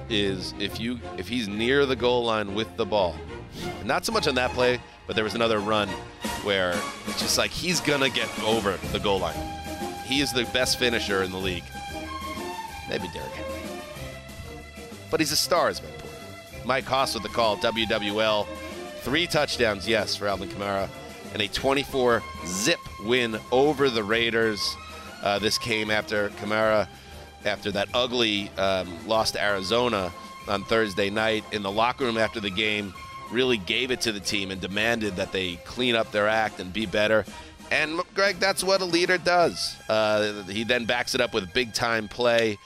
is if you if he's near the goal line with the ball. Not so much on that play, but there was another run where it's just like he's gonna get over the goal line. He is the best finisher in the league. Maybe Derrick Henry. But he's a star, is my point. Mike Hoss with the call, WWL. Three touchdowns, yes, for Alvin Kamara, and a 24 zip win over the Raiders. Uh, this came after Kamara, after that ugly um, loss to Arizona on Thursday night in the locker room after the game, really gave it to the team and demanded that they clean up their act and be better. And Greg, that's what a leader does. Uh, he then backs it up with big time play,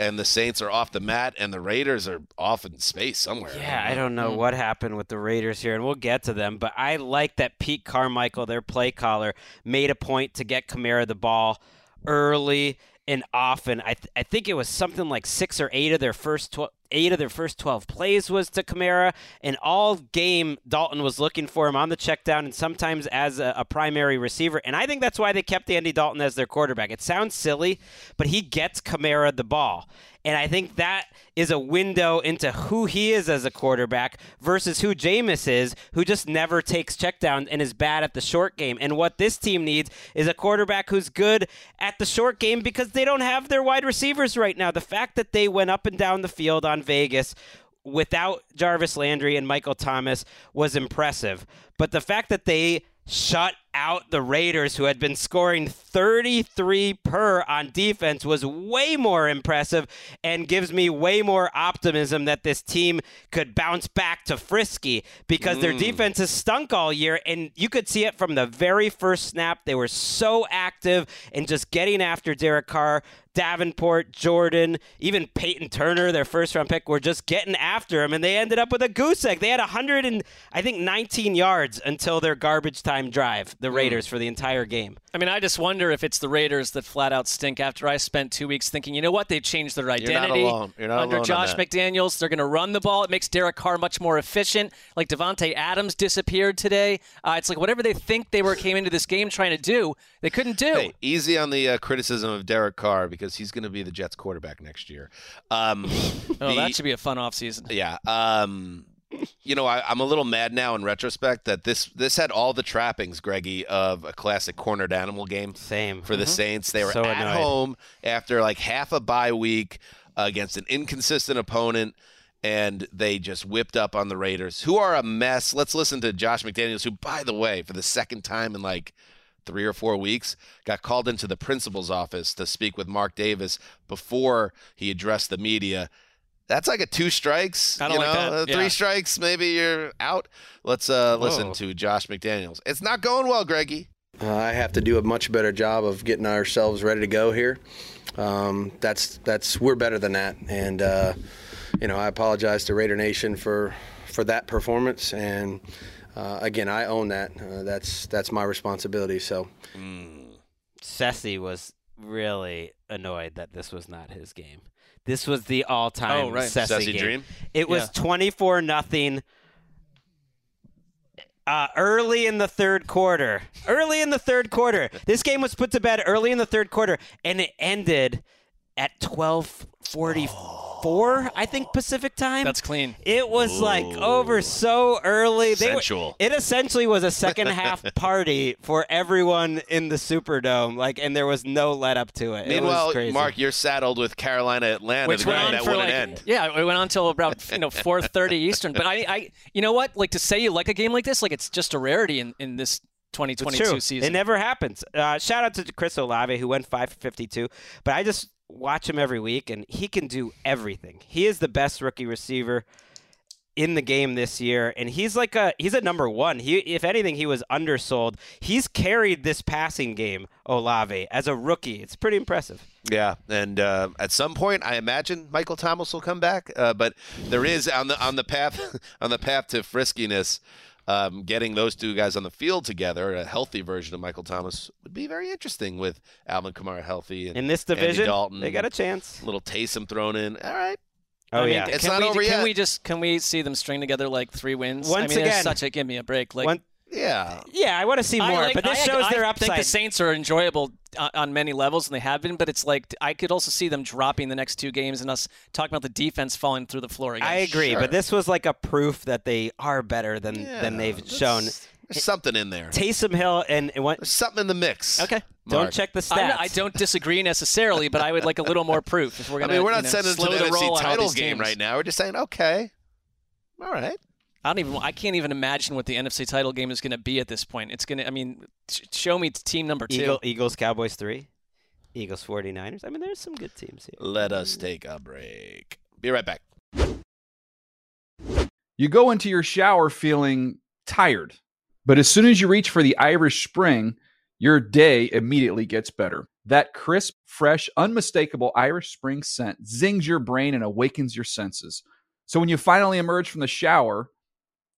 and the Saints are off the mat, and the Raiders are off in space somewhere. Yeah, I don't know hmm. what happened with the Raiders here, and we'll get to them. But I like that Pete Carmichael, their play caller, made a point to get Kamara the ball early and often. I, th- I think it was something like six or eight of their first tw- eight of their first twelve plays was to Kamara, and all game Dalton was looking for him on the check down and sometimes as a, a primary receiver. And I think that's why they kept Andy Dalton as their quarterback. It sounds silly, but he gets Kamara the ball. And I think that is a window into who he is as a quarterback versus who Jameis is, who just never takes checkdowns and is bad at the short game. And what this team needs is a quarterback who's good at the short game because they don't have their wide receivers right now. The fact that they went up and down the field on Vegas without Jarvis Landry and Michael Thomas was impressive. But the fact that they shut out the Raiders, who had been scoring 33 per on defense, was way more impressive and gives me way more optimism that this team could bounce back to frisky because their Mm. defense has stunk all year. And you could see it from the very first snap. They were so active and just getting after Derek Carr. Davenport, Jordan, even Payton Turner, their first round pick, were just getting after him, and they ended up with a goose egg. They had 100 and I think 19 yards until their garbage time drive. The Raiders for the entire game. I mean, I just wonder if it's the Raiders that flat out stink after I spent two weeks thinking, you know what, they've changed their not identity. alone. You're not Under alone Josh. McDaniels, they're going to run the ball. It makes Derek Carr much more efficient. Like Davante Adams disappeared today. Uh, it's like whatever they think they were came into this game trying to do, they couldn't do. Hey, easy on the uh, criticism of Derek Carr because he's going to be the Jets quarterback next year. Um, oh, the- that should be a fun offseason. Yeah. Um, you know, I, I'm a little mad now in retrospect that this this had all the trappings, Greggy, of a classic cornered animal game. Same for the Mhm. Saints. They were So at annoyed. home after like half a bye week against an inconsistent opponent. And they just whipped up on the Raiders, who are a mess. Let's listen to Josh McDaniels, who, by the way, for the second time in like three or four weeks, got called into the principal's office to speak with Mark Davis before he addressed the media. That's like a two strikes. I don't you like know? that. Uh, Three Yeah. strikes, maybe you're out. Let's uh, listen to Josh McDaniels. It's not going well, Greggy. Uh, I have to do a much better job of getting ourselves ready to go here. Um, that's that's we're better than that, and uh, you know I apologize to Raider Nation for for that performance, and uh, again I own that. Uh, that's that's my responsibility. So Sessy was really annoyed that this was not his game. This was the all-time Oh, right. Sessy, Sessy game. dream? It was Yeah. 24 nothing. Uh, early in the third quarter. Early in the third quarter. This game was put to bed early in the third quarter, and it ended at 12:44, I think Pacific time. That's clean. It was like over so early. They were- it essentially was a second half party for everyone in the Superdome, like, and there was no let up to it. it was Meanwhile, crazy. Mark, you're saddled with Carolina Atlanta, Which went on that for wouldn't like end. yeah, it went on until about you know 4:30 Eastern. But I, I, you know what? Like to say you like a game like this, like it's just a rarity in, in this 2022 season. It never happens. Uh, shout out to Chris Olave who went five for fifty-two. But I just watch him every week, and he can do everything. He is the best rookie receiver in the game this year, and he's like a he's a number one. He, if anything, he was undersold. He's carried this passing game, Olave, as a rookie. It's pretty impressive. Yeah, and uh, at some point, I imagine Michael Thomas will come back. Uh, but there is on the on the path on the path to friskiness. Um, getting those two guys on the field together, a healthy version of Michael Thomas, would be very interesting with Alvin Kamara healthy. And In this Andy division, Dalton, they got a chance. little Taysom thrown in. All right, Oh I mean, yeah. It's can not we, over can yet. we just can we see them string together like three wins? I Once mean, there's again- such a give me a break. Like One- yeah. yeah, I want to see more, like- but this I- shows I their think the. Saints are enjoyable on, on many levels, and they have been. But it's like I could also see them dropping the next two games, and us talking about the defense falling through the floor again. I agree, Sure. but this was like a proof that they are better than than they've there's- shown. There's something in there. Taysom Hill and, and what? There's something in the mix. Okay. Don't check the stats. not- I don't disagree necessarily, but I would like a little more proof if we're I gonna. mean, we're you not know, sending slow to the the roll NFC on all title game right now. We're just saying, okay, all right. I don't even. I can't even imagine what the NFC title game is going to be at this point. It's going to. I mean, show me team number two. Eagle, Eagles, Cowboys three, Eagles, 49ers. I mean, there's some good teams here. Let us take a break. Be right back. You go into your shower feeling tired, but as soon as you reach for the Irish Spring, your day immediately gets better. That crisp, fresh, unmistakable Irish Spring scent zings your brain and awakens your senses. So when you finally emerge from the shower,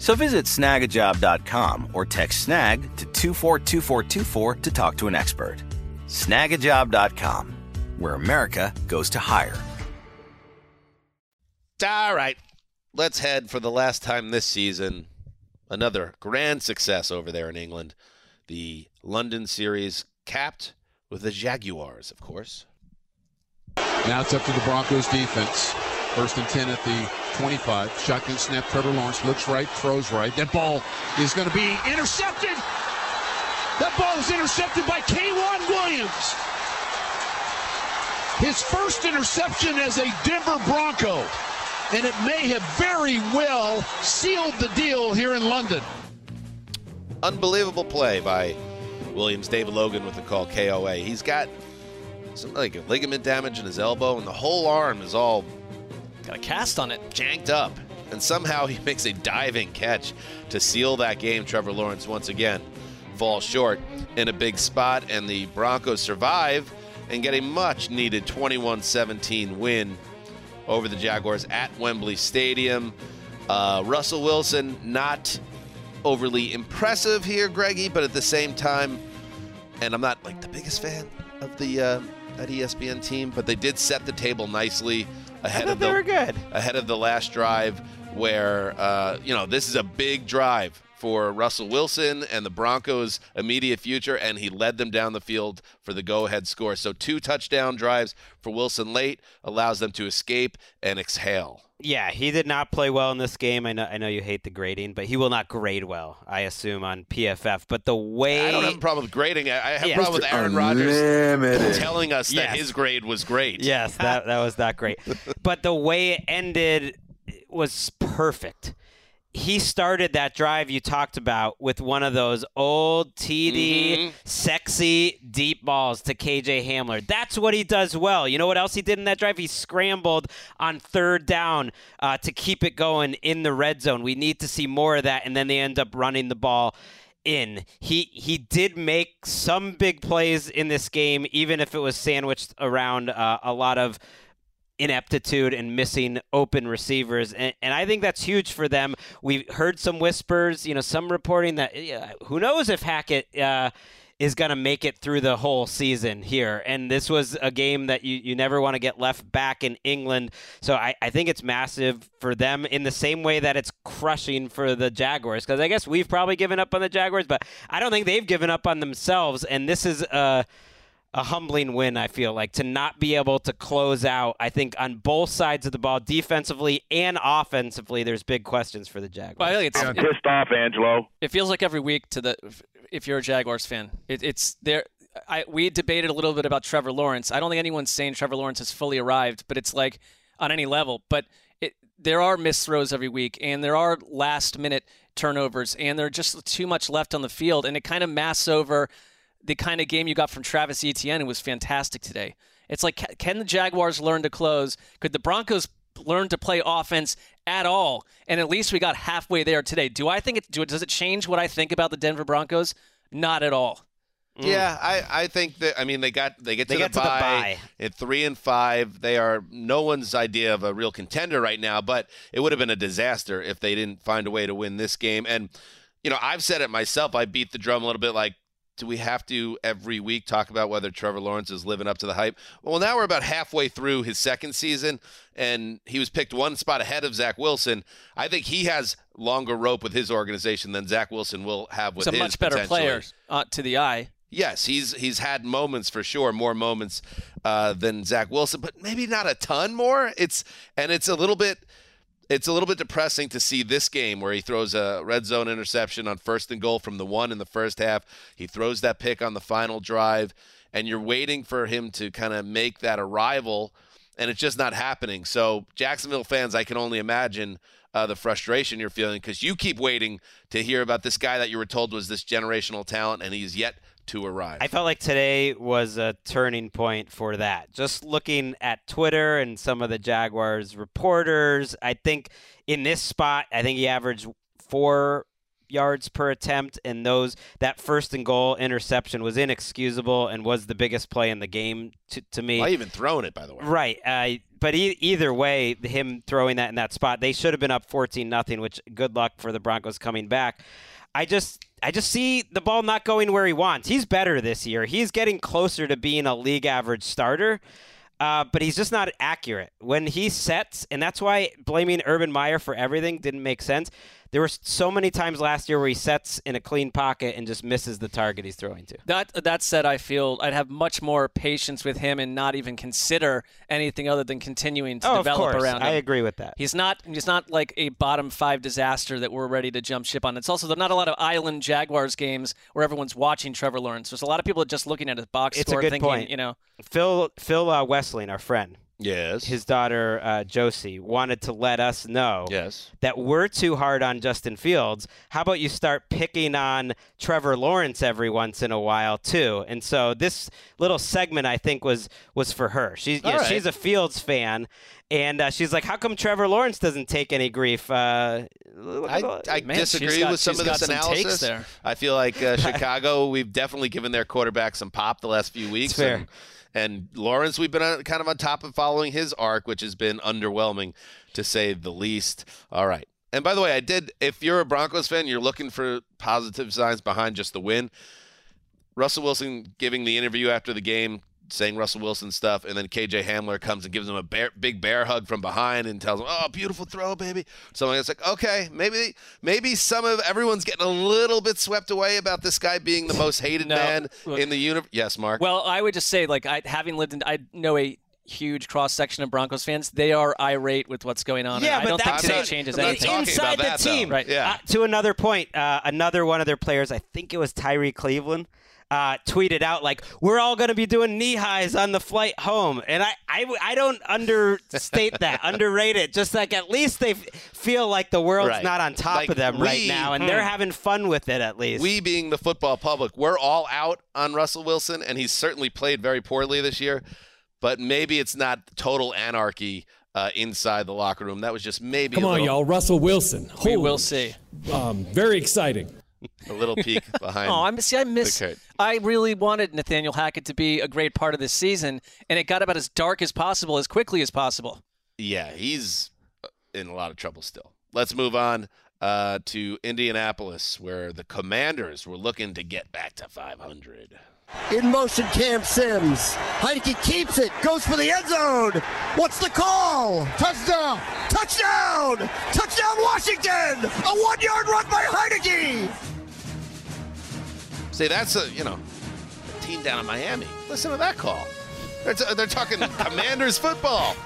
So visit snagajob.com or text snag to 242424 to talk to an expert. Snagajob.com, where America goes to hire. All right, let's head for the last time this season. Another grand success over there in England. The London series capped with the Jaguars, of course. Now it's up to the Broncos defense. First and 10 at the 25. Shotgun snap. Trevor Lawrence looks right, throws right. That ball is going to be intercepted. That ball is intercepted by K'Waun Williams. His first interception as a Denver Bronco. And it may have very well sealed the deal here in London. Unbelievable play by Williams. David Logan with the call KOA. He's got some like ligament damage in his elbow, and the whole arm is all got a cast on it, janked up. And somehow he makes a diving catch to seal that game. Trevor Lawrence once again falls short in a big spot, and the Broncos survive and get a much needed 21 17 win over the Jaguars at Wembley Stadium. Uh, Russell Wilson, not overly impressive here, Greggy, but at the same time, and I'm not like the biggest fan of the uh, that ESPN team, but they did set the table nicely ahead of the they were good. ahead of the last drive, where uh, you know this is a big drive for Russell Wilson and the Broncos' immediate future, and he led them down the field for the go-ahead score. So two touchdown drives for Wilson late allows them to escape and exhale. Yeah, he did not play well in this game. I know I know you hate the grading, but he will not grade well, I assume, on PFF. But the way I don't have a problem with grading. I I have Yeah. a problem with Mr. Aaron Rodgers telling us that his grade was great. Yes, that that was not great. but the way it ended was perfect. He started that drive you talked about with one of those old TD, Mhm. sexy deep balls to KJ Hamler. That's what he does well. You know what else he did in that drive? He scrambled on third down uh, to keep it going in the red zone. We need to see more of that, and then they end up running the ball in. He he did make some big plays in this game, even if it was sandwiched around uh, a lot of ineptitude and missing open receivers. And, and I think that's huge for them. We've heard some whispers, you know, some reporting that who knows if Hackett. Uh, is going to make it through the whole season here. And this was a game that you, you never want to get left back in England. So I, I think it's massive for them in the same way that it's crushing for the Jaguars. Because I guess we've probably given up on the Jaguars, but I don't think they've given up on themselves. And this is a, a humbling win, I feel like, to not be able to close out. I think on both sides of the ball, defensively and offensively, there's big questions for the Jaguars. Well, I think it's I'm pissed off, Angelo. It feels like every week to the if you're a Jaguars fan, it, it's there. I we debated a little bit about Trevor Lawrence. I don't think anyone's saying Trevor Lawrence has fully arrived, but it's like on any level. But it, there are missed throws every week, and there are last minute turnovers, and there are just too much left on the field, and it kind of masks over the kind of game you got from Travis Etienne, who was fantastic today. It's like, can the Jaguars learn to close? Could the Broncos learn to play offense at all? And at least we got halfway there today. Do I think it? Do, does it change what I think about the Denver Broncos? Not at all. Mm. Yeah, I, I think that I mean they got they get to, They the, get to the bye bye. at three and five. They are no one's idea of a real contender right now, but it would have been a disaster if they didn't find a way to win this game. And you know, I've said it myself. I beat the drum a little bit like do we have to every week talk about whether Trevor Lawrence is living up to the hype? Well, now we're about halfway through his second season, and he was picked one spot ahead of Zach Wilson. I think he has longer rope with his organization than Zach Wilson will have with He's a his. much better player uh, to the eye. Yes, he's he's had moments for sure, more moments uh, than Zach Wilson, but maybe not a ton more. It's and it's a little bit it's a little bit depressing to see this game where he throws a red zone interception on first and goal from the one in the first half. He throws that pick on the final drive, and you're waiting for him to kind of make that arrival, and it's just not happening. So, Jacksonville fans, I can only imagine uh, the frustration you're feeling because you keep waiting to hear about this guy that you were told was this generational talent, and he's yet to arrive. I felt like today was a turning point for that. Just looking at Twitter and some of the Jaguars reporters, I think in this spot, I think he averaged four yards per attempt, and those that first and goal interception was inexcusable and was the biggest play in the game to, to me. Why even throwing it, by the way? Right. Uh, but e- either way, him throwing that in that spot, they should have been up 14 nothing. Which good luck for the Broncos coming back. I just I just see the ball not going where he wants. He's better this year. He's getting closer to being a league average starter. Uh, but he's just not accurate when he sets, and that's why blaming Urban Meyer for everything didn't make sense. There were so many times last year where he sets in a clean pocket and just misses the target he's throwing to. That that said, I feel I'd have much more patience with him and not even consider anything other than continuing to Oh, develop around him. I agree with that. He's not he's not like a bottom five disaster that we're ready to jump ship on. It's also there's not a lot of Island Jaguars games where everyone's watching Trevor Lawrence. There's a lot of people just looking at his box It's a score good thinking, point. you know, Phil Phil uh, our friend, Yes. his daughter uh, Josie wanted to let us know Yes. that we're too hard on Justin Fields. How about you start picking on Trevor Lawrence every once in a while too? And so this little segment I think was was for her. She's yeah, right. she's a Fields fan, and uh, she's like, "How come Trevor Lawrence doesn't take any grief?" Uh, I, I Man, disagree got- with some of got this some analysis. there. I feel like uh, Chicago, we've definitely given their quarterback some pop the last few weeks. fair. And, and Lawrence, we've been kind of on top of following his arc, which has been underwhelming to say the least. All right. And by the way, I did, if you're a Broncos fan, you're looking for positive signs behind just the win. Russell Wilson giving the interview after the game, saying Russell Wilson stuff, and then KJ Hamler comes and gives him a bear, big bear hug from behind and tells him, "Oh, beautiful throw, baby." So it's like, okay, maybe maybe some of everyone's getting a little bit swept away about this guy being the most hated No, man look- in the universe. Yes, Mark. Well, I would just say, like, I having lived in, I know a huge cross section of Broncos fans. They are irate with what's going on. and Yeah, I but don't think that's today not- changes I'm anything. inside the team. Right. Yeah. Uh, to another point, uh, another one of their players, I think it was Tyrie Cleveland, uh, tweeted out like, "We're all going to be doing knee highs on the flight home," and I, I, I don't understate that, underrate it. Just like at least they f- feel like the world's Right. not on top Like of them right now, and Hmm. they're having fun with it at least. we being the football public, we're all out on Russell Wilson, and he's certainly played very poorly this year. But maybe it's not total anarchy uh, inside the locker room. That was just maybe Come a on, little, y'all. Russell Wilson. we will see. Um, very exciting. a little peek behind. Oh, I miss. See, I miss. I really wanted Nathaniel Hackett to be a great part of this season, and it got about as dark as possible, as quickly as possible. Yeah, he's uh, in a lot of trouble still. Let's move on uh, to Indianapolis, where the Commanders were looking to get back to 500. In motion, Cam Sims. Heinicke keeps it, goes for the end zone. What's the call? Touchdown! Touchdown! Touchdown, Washington! A one-yard run by Heinicke. See, that's a you know a team down in Miami. Listen to that call. They're, uh, t- they're talking Commanders football.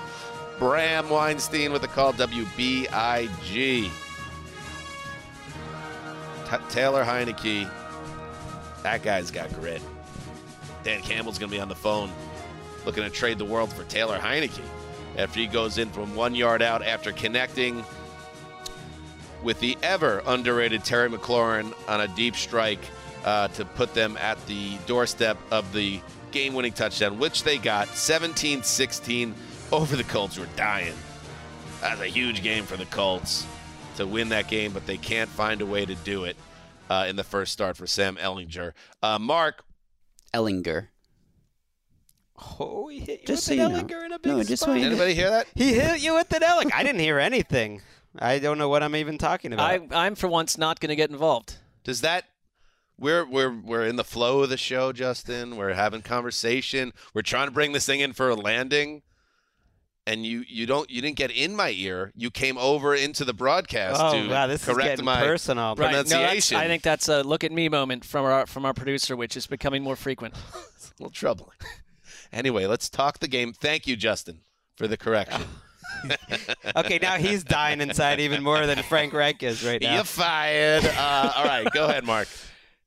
Bram Weinstein with the call. WBIG. T- Taylor Heinicke. That guy's got grit. Dan Campbell's going to be on the phone looking to trade the world for Taylor Heinicke after he goes in from one yard out after connecting with the ever underrated Terry McLaurin on a deep strike uh, to put them at the doorstep of the game winning touchdown, which they got 17 16 over the Colts, were dying. That's a huge game for the Colts to win that game, but they can't find a way to do it uh, in the first start for Sam Ehlinger. Uh, Mark. Ehlinger. Oh, he hit you Just with so an you know. Ehlinger in a big No, just so spot. you know. Anybody hear that? He hit you with an Ehlinger. I didn't hear anything. I don't know what I'm even talking about. I, I'm for once not going to get involved. Does that we're we're we're in the flow of the show, Justin. We're having conversation. We're trying to bring this thing in for a landing. And you you don't you didn't get in my ear. You came over into the broadcast Oh, to wow, this is correct getting my personal. Right. No, pronunciation. I think that's a look at me moment from our from our producer, which is becoming more frequent. it's a little troubling. Anyway, let's talk the game. Thank you, Justin, for the correction. okay, now he's dying inside even more than Frank Reich is right now. You're fired. Uh, all right, go ahead, Mark.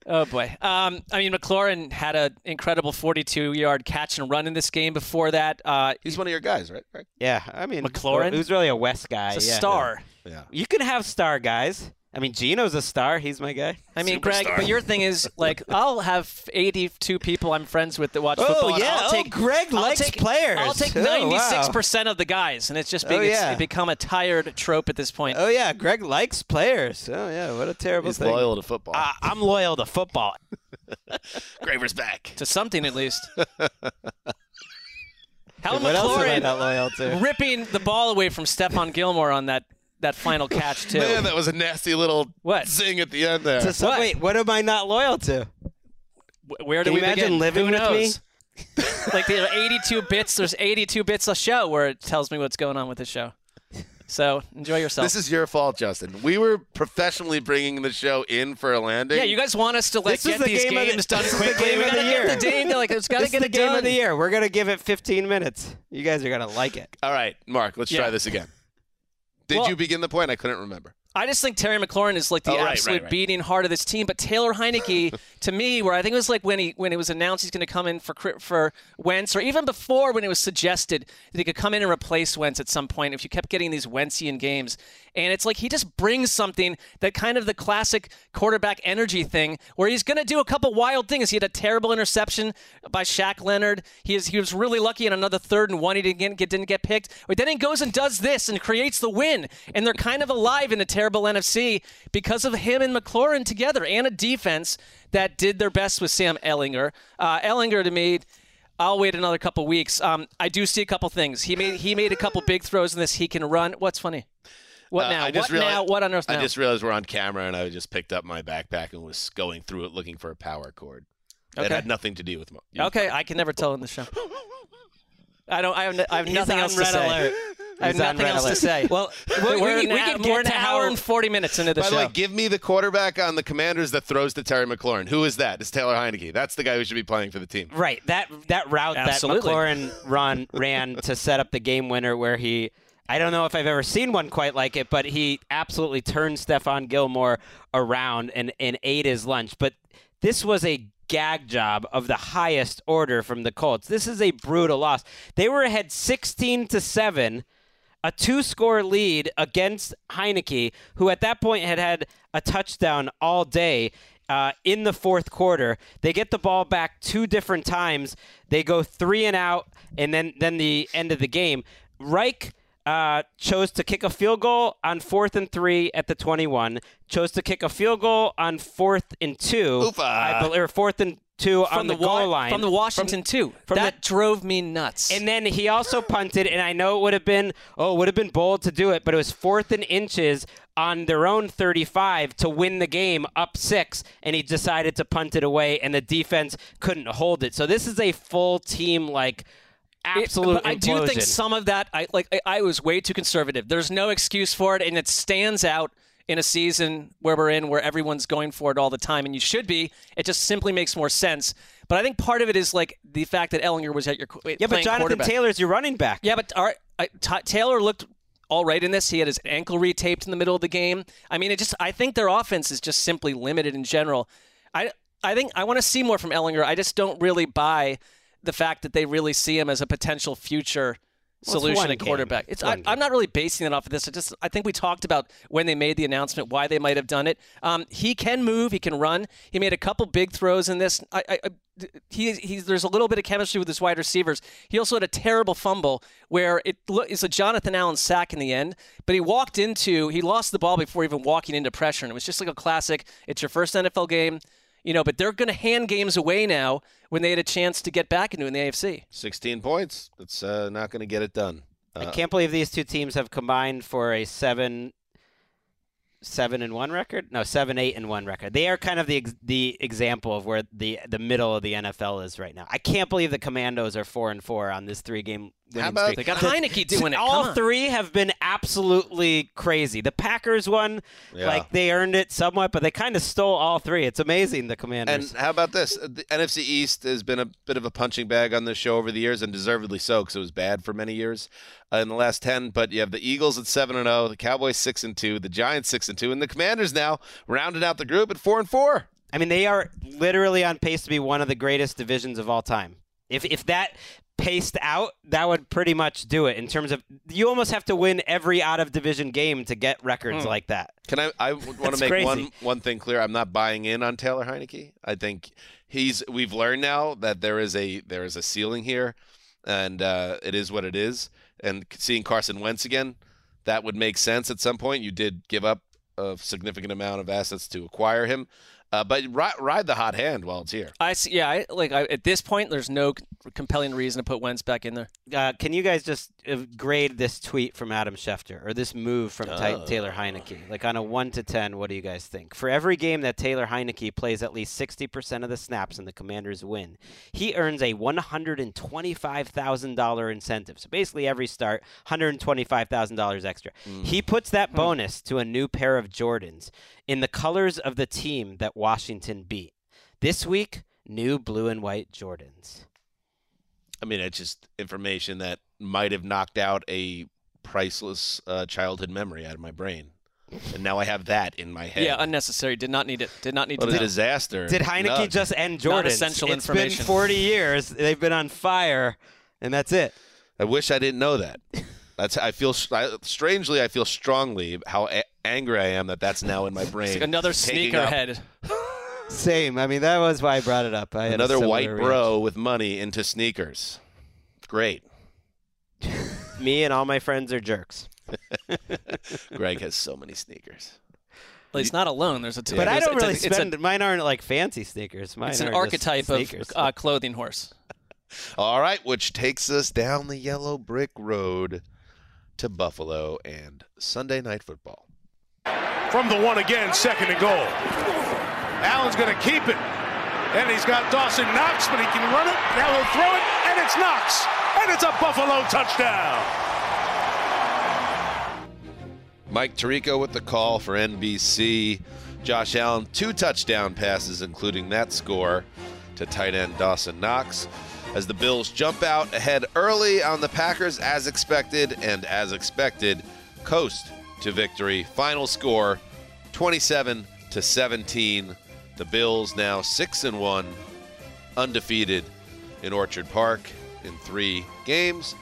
Oh boy. Um, I mean, McLaurin had an incredible 42-yard catch and run in this game. Before that, uh, he's one of your guys, right? right? Yeah, I mean McLaurin? Who's really a West guy? He's a yeah. star. Yeah. You can have star guys. I mean, Geno's a star. He's my guy. I mean, Greg, but your thing is like I'll have 82 people I'm friends with that watch Oh, football. and yeah. I'll Oh, take, Greg I'll likes take, players. I'll take Oh, wow. 96% of the guys, and it's just Oh, being, it's yeah. become a tired trope at this point. Oh yeah, Greg likes players. Oh yeah, what a terrible thing. He's thing. loyal to football. Uh, I'm loyal to football. Graver's back. To something at least. Hal What else McLaurin not loyal to? ripping the ball away from Stephon Gilmore on that that final catch too. Man, that was a nasty little what zing at the end there. So, so wait, what am I not loyal to? Where do Can we you imagine begin? living Who with me? like there are 82 bits. There's 82 bits a show where it tells me what's going on with the show. So enjoy yourself. This is your fault, Justin. We were professionally bringing the show in for a landing. yeah, you guys want us to like This get the these game of the- games done this the quickly. game we gotta get the game. Like it's gotta This get is the game done. of the year. We're gonna give it 15 minutes. You guys are gonna like it. All right, Mark, let's Yeah. try this again. Did Well- you begin the point? I couldn't remember. I just think Terry McLaurin is like the Oh, right, absolute right, right. beating heart of this team. But Taylor Heinicke, to me, where I think it was like when he when it was announced he's going to come in for for Wentz, or even before when it was suggested that he could come in and replace Wentz at some point. If you kept getting these Wentzian games, and it's like he just brings something that kind of the classic quarterback energy thing, where he's going to do a couple wild things. He had a terrible interception by Shaq Leonard. He is he was really lucky in another third and one. He didn't get, didn't get picked. But then he goes and does this and creates the win. And they're kind of alive in a terrible NFC because of him and McLaurin together and a defense that did their best with Sam Ehlinger. Uh, Ehlinger to me. I'll wait another couple weeks. Um, I do see a couple things. He made he made a couple big throws in this. He can run. What's funny? What Uh, now? I just what now? realized- What on earth now? I just realized we're on camera, and I just picked up my backpack and was going through it looking for a power cord. That Okay. had nothing to do with. Mo- Okay, I can never tell in the show. I don't. I have, I have nothing on else to red say. alert. I have nothing else to say. Well, we're, we- an we hour- could we're get an to hour how- and forty minutes into the By show. By the way, give me the quarterback on the Commanders that throws to Terry McLaurin. Who is that? It's Taylor Heinicke. That's the guy who should be playing for the team. Right. That that route Absolutely. that McLaurin run ran to set up the game winner, where he. I don't know if I've ever seen one quite like it, but he absolutely turned Stephon Gilmore around and, and ate his lunch. But this was a gag job of the highest order from the Colts. This is a brutal loss. They were ahead 16 to 7, a two score lead against Heinicke, who at that point had had a touchdown all day. Uh, in the fourth quarter, they get the ball back two different times. They go three and out, and then then the end of the game. Reich uh, chose to kick a field goal on fourth and three at the 21. Chose to kick a field goal on fourth and two. I believe, or fourth and two from on the, the, Wa- goal line from the Washington too. from that drove me nuts. and then he also punted, and I know it would have been oh, it would have been bold to do it, but it was fourth and inches on their own 35 to win the game up six, and he decided to punt it away, and the defense couldn't hold it. So this is a full team like absolute. It- but I do think some of that. I like. I, I was way too conservative. There's no excuse for it, and it stands out in a season where we're in, where everyone's going for it all the time, and you should be. It just simply makes more sense. But I think part of it is like the fact that Ehlinger was at your yeah, but Jonathan. Taylor's your running back. Yeah, but our, I, T- Taylor looked all right in this. He had his ankle retaped in the middle of the game. I mean, it just. I think their offense is just simply limited in general. I I think I want to see more from Ehlinger. I just don't really buy the fact that they really see him as a potential future solution at quarterback. It's It's I, I'm not really basing it off of this. I just I think we talked about when they made the announcement why they might have done it. Um, he can move. He can run. He made a couple big throws in this. I, I, he he's there's a little bit of chemistry with his wide receivers. He also had a terrible fumble where it it's a Jonathan Allen sack in the end, but he walked into he lost the ball before even walking into pressure, and it was just like a classic. It's your first NFL game. You know, but they're going to hand games away now when they had a chance to get back into it in the AFC. 16 points. That's uh, not going to get it done. I Uh, can't believe these two teams have combined for a seven, seven and one record. No, seven, eight and one record. They are kind of the the example of where the the middle of the NFL is right now. I can't believe the Commandos are four and four on this three game. Winning about- streak. They got Heinicke doing it. All on. three have been absolutely crazy. The Packers won, Yeah. like they earned it somewhat, but they kind of stole all three. It's amazing the Commanders. And how about this? Uh, The NFC East has been a bit of a punching bag on this show over the years, and deservedly so, because it was bad for many years uh, in the last ten. But you have the Eagles at seven and zero, the Cowboys six and two, the Giants six and two, and the Commanders now rounded out the group at four and four. I mean, they are literally on pace to be one of the greatest divisions of all time. If if that paced out, that would pretty much do it in terms of you almost have to win every out of division game to get records Hmm. like that. Can I? I want to make crazy. one one thing clear. I'm not buying in on Taylor Heinicke. I think he's. We've learned now that there is a there is a ceiling here, and uh, it is what it is. And seeing Carson Wentz again, that would make sense at some point. You did give up a significant amount of assets to acquire him, uh, but ride, ride the hot hand while it's here. I see. Yeah, I, like I, at this point, there's no c- compelling reason to put Wentz back in there. Uh, can you guys just uh, grade this tweet from Adam Schefter or this move from Ty- Oh. Taylor Heinicke? Like on a one to ten, what do you guys think? For every game that Taylor Heinicke plays at least sixty percent of the snaps and the Commanders win, he earns a one hundred and twenty-five thousand dollar incentive. So basically, every start, one hundred and twenty-five thousand dollars extra. He puts that bonus to a new pair of Jordans in the colors of the team that Washington beat. This week, new blue and white Jordans. I mean, it's just information that might have knocked out a priceless uh, childhood memory out of my brain, and now I have that in my head. Yeah, unnecessary. Did not need it. Did not need What to a know. disaster! Did Heinicke No. just end Not Jordans? essential It's information. been 40 years. They've been on fire, and that's it. I wish I didn't know that. That's I feel I, strangely I feel strongly how a- angry I am that that's now in my brain. It's another taking up sneakerhead. Same. I mean, that was why I brought it up. I had Another white reaction. bro with money into sneakers. Great. Me and all my friends are jerks. Greg has so many sneakers. Well, he's not alone. There's a t- But I don't it's a- really it's a- mine aren't like fancy sneakers. Mine It's an archetype of uh, clothing horse. All right, which takes us down the yellow brick road to Buffalo and Sunday night football. From the one again, second and goal. Allen's going to keep it. And he's got Dawson Knox, but he can run it. Now he'll throw it, and it's Knox. And it's a Buffalo touchdown. Mike Tirico with the call for NBC. Josh Allen, two touchdown passes, including that score to tight end Dawson Knox. As the Bills jump out ahead early on the Packers, as expected, and as expected, coast to victory. Final score 27 to 17. The Bills now 6 and 1, undefeated in Orchard Park in three games.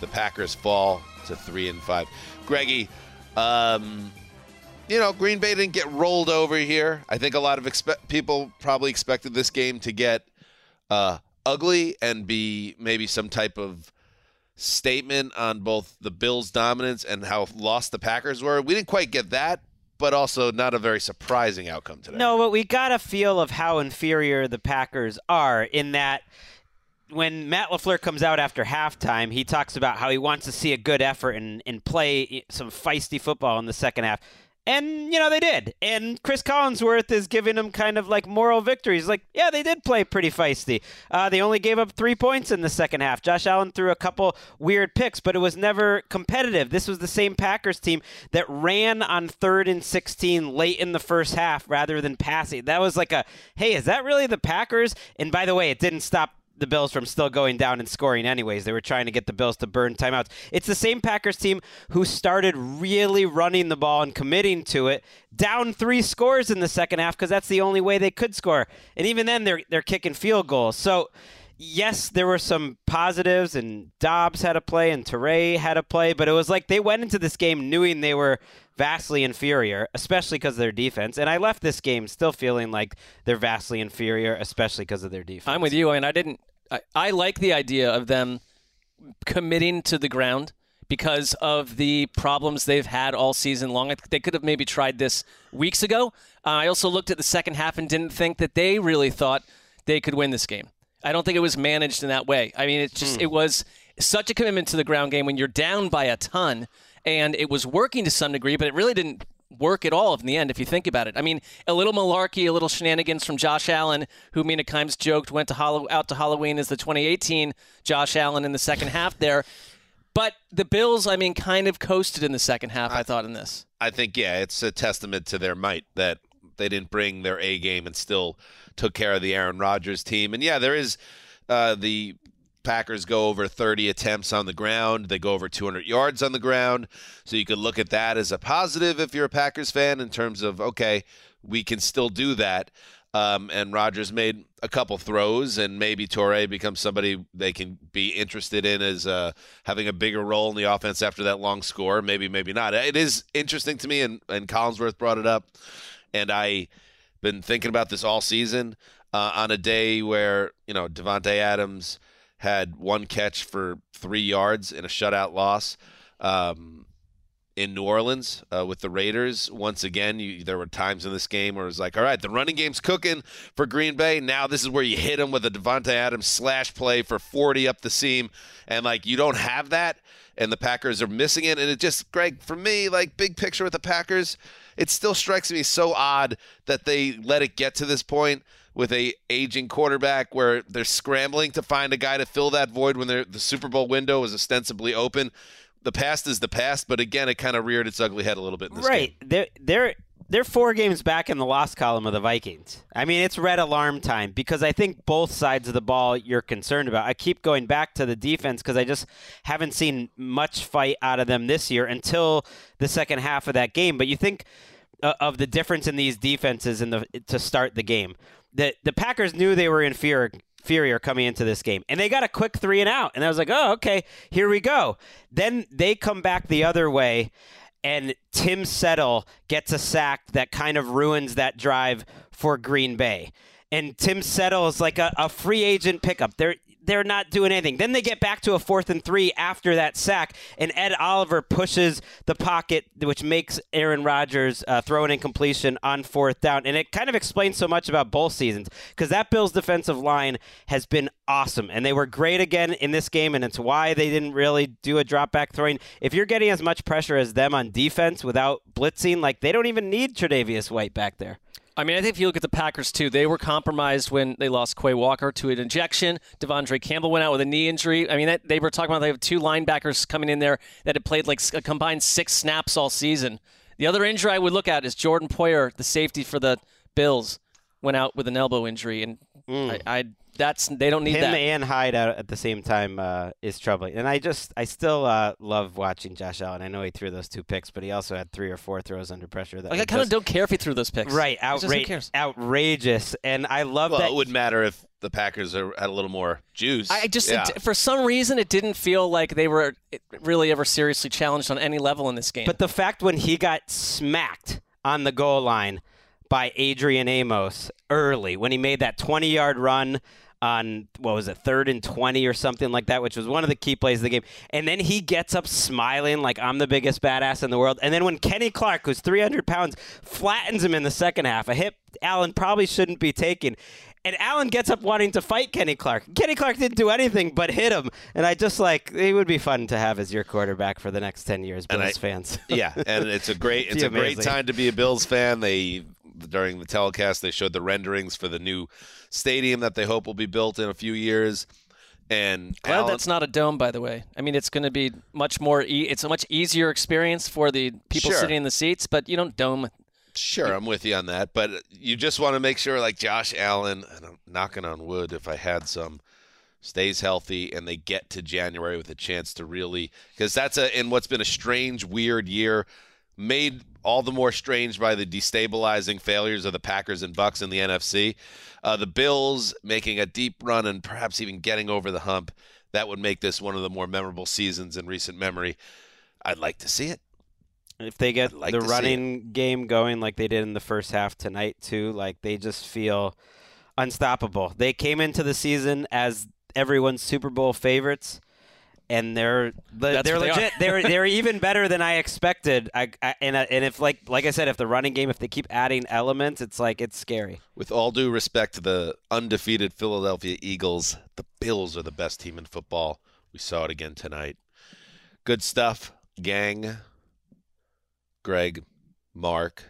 The Packers fall to 3 and 5. Greggy, um, you know, Green Bay didn't get rolled over here. I think a lot of expe- people probably expected this game to get uh, ugly and be maybe some type of statement on both the Bills' dominance and how lost the Packers were. We didn't quite get that, but also not a very surprising outcome today. No, but we got a feel of how inferior the Packers are in that when Matt LaFleur comes out after halftime, he talks about how he wants to see a good effort and, and play some feisty football in the second half. And, you know, they did. And Chris Collinsworth is giving them kind of like moral victories. Like, yeah, they did play pretty feisty. Uh, they only gave up three points in the second half. Josh Allen threw a couple weird picks, but it was never competitive. This was the same Packers team that ran on third and 16 late in the first half rather than passing. That was like a, hey, is that really the Packers? And by the way, it didn't stop the Bills from still going down and scoring anyways. They were trying to get the Bills to burn timeouts. It's the same Packers team who started really running the ball and committing to it, down three scores in the second half because that's the only way they could score. And even then they're they're kicking field goals. So yes, there were some positives, and Dobbs had a play, and Teray had a play, but it was like they went into this game knowing they were vastly inferior, especially because of their defense. And I left this game still feeling like they're vastly inferior, especially because of their defense. I'm with you. I mean, I didn't. I, I like the idea of them committing to the ground because of the problems they've had all season long. They could have maybe tried this weeks ago. Uh, I also looked at the second half and didn't think that they really thought they could win this game. I don't think it was managed in that way. I mean, it just Hmm. it was such a commitment to the ground game when you're down by a ton, and it was working to some degree, but it really didn't work at all in the end if you think about it. I mean, a little malarkey, a little shenanigans from Josh Allen, who Mina Kimes joked went to out to Halloween as the 2018 Josh Allen in the second half there. But the Bills, I mean, kind of coasted in the second half, I thought, in this. I think yeah, it's a testament to their might that they didn't bring their A game and still took care of the Aaron Rodgers team. And yeah, there is uh, the Packers go over 30 attempts on the ground. They go over 200 yards on the ground. So you could look at that as a positive if you're a Packers fan in terms of okay, we can still do that. Um, and Rodgers made a couple throws, and maybe Torre becomes somebody they can be interested in as uh, having a bigger role in the offense after that long score. Maybe, maybe not. It is interesting to me, and, and Collinsworth brought it up, and I been thinking about this all season. Uh, on a day where you know Davante Adams had one catch for three yards in a shutout loss. Um, in New Orleans uh, with the Raiders. Once again, you, there were times in this game where it was like, all right, the running game's cooking for Green Bay. Now this is where you hit them with a Davante Adams slash play for 40 up the seam. And, like, you don't have that, and the Packers are missing it. And it just, Greg, for me, like, big picture with the Packers, it still strikes me so odd that they let it get to this point with a aging quarterback where they're scrambling to find a guy to fill that void when the Super Bowl window is ostensibly open the past is the past, but again, it kind of reared its ugly head a little bit in this right. game. They're they're they're four games back in the loss column of the Vikings. I mean, it's red alarm time because I think both sides of the ball you're concerned about. I keep going back to the defense because I just haven't seen much fight out of them this year until the second half of that game. But you think uh, of the difference in these defenses in the to start the game. The the Packers knew they were inferior inferior coming into this game. And they got a quick three and out. And I was like, oh, okay, here we go. Then they come back the other way, and Tim Settle gets a sack that kind of ruins that drive for Green Bay. And Tim Settle is like a, a free agent pickup. They're they're not doing anything. Then they get back to a fourth and three after that sack, and Ed Oliver pushes the pocket, which makes Aaron Rodgers uh, throw an incompletion on fourth down. And it kind of explains so much about both seasons because that Bills defensive line has been awesome, and they were great again in this game, and it's why they didn't really do a drop back throwing. If you're getting as much pressure as them on defense without blitzing, like they don't even need Tre'Davious White back there. I mean, I think if you look at the Packers too, they were compromised when they lost Quay Walker to an injection. De'Vondre Campbell went out with a knee injury. I mean, that, they were talking about they have two linebackers coming in there that had played like a combined six snaps all season. The other injury I would look at is Jordan Poyer, the safety for the Bills, went out with an elbow injury, and mm. I, I that's they don't need Him that. and Hyde out at the same time uh, is troubling. And I just, I still uh, love watching Josh Allen. I know he threw those two picks, but he also had three or four throws under pressure. That Like, were I kind of don't care if he threw those picks. Right, It's just, who outra- outrageous. And I love Well, that. it would matter if the Packers are, had a little more juice. I just, yeah. it- for some reason, it didn't feel like they were really ever seriously challenged on any level in this game. But the fact when he got smacked on the goal line by Adrian Amos early, when he made that 20 yard run on, what was it, third and 20 or something like that, which was one of the key plays of the game. And then he gets up smiling like I'm the biggest badass in the world. And then when Kenny Clark, who's 300 pounds, flattens him in the second half, a hit Allen probably shouldn't be taking. And Allen gets up wanting to fight Kenny Clark. Kenny Clark didn't do anything but hit him. And I just like, it would be fun to have as your quarterback for the next 10 years, Bills I- fans. yeah, and it's a great It'd it's a great time to be a Bills fan. They during the telecast they showed the renderings for the new stadium that they hope will be built in a few years. And Glad Allen- that's not a dome, by the way. I mean, it's going to be much more. E- it's a much easier experience for the people Sure. sitting in the seats, but you don't dome. Sure, I'm with you on that, but you just want to make sure, like Josh Allen, and I'm knocking on wood if I had some, stays healthy and they get to January with a chance to really, because that's a in what's been a strange, weird year, made all the more strange by the destabilizing failures of the Packers and Bucs in the NFC. Uh, the Bills making a deep run and perhaps even getting over the hump. That would make this one of the more memorable seasons in recent memory. I'd like to see it. If they get like the to see it. running game going like they did in the first half tonight too, like they just feel unstoppable. They came into the season as everyone's Super Bowl favorites, and they're That's they're what they are. legit. they're they're even better than I expected. I, I and I- and if like like I said, if the running game, if they keep adding elements, it's like it's scary. With all due respect to the undefeated Philadelphia Eagles, the Bills are the best team in football. We saw it again tonight. Good stuff, gang. Greg, Mark,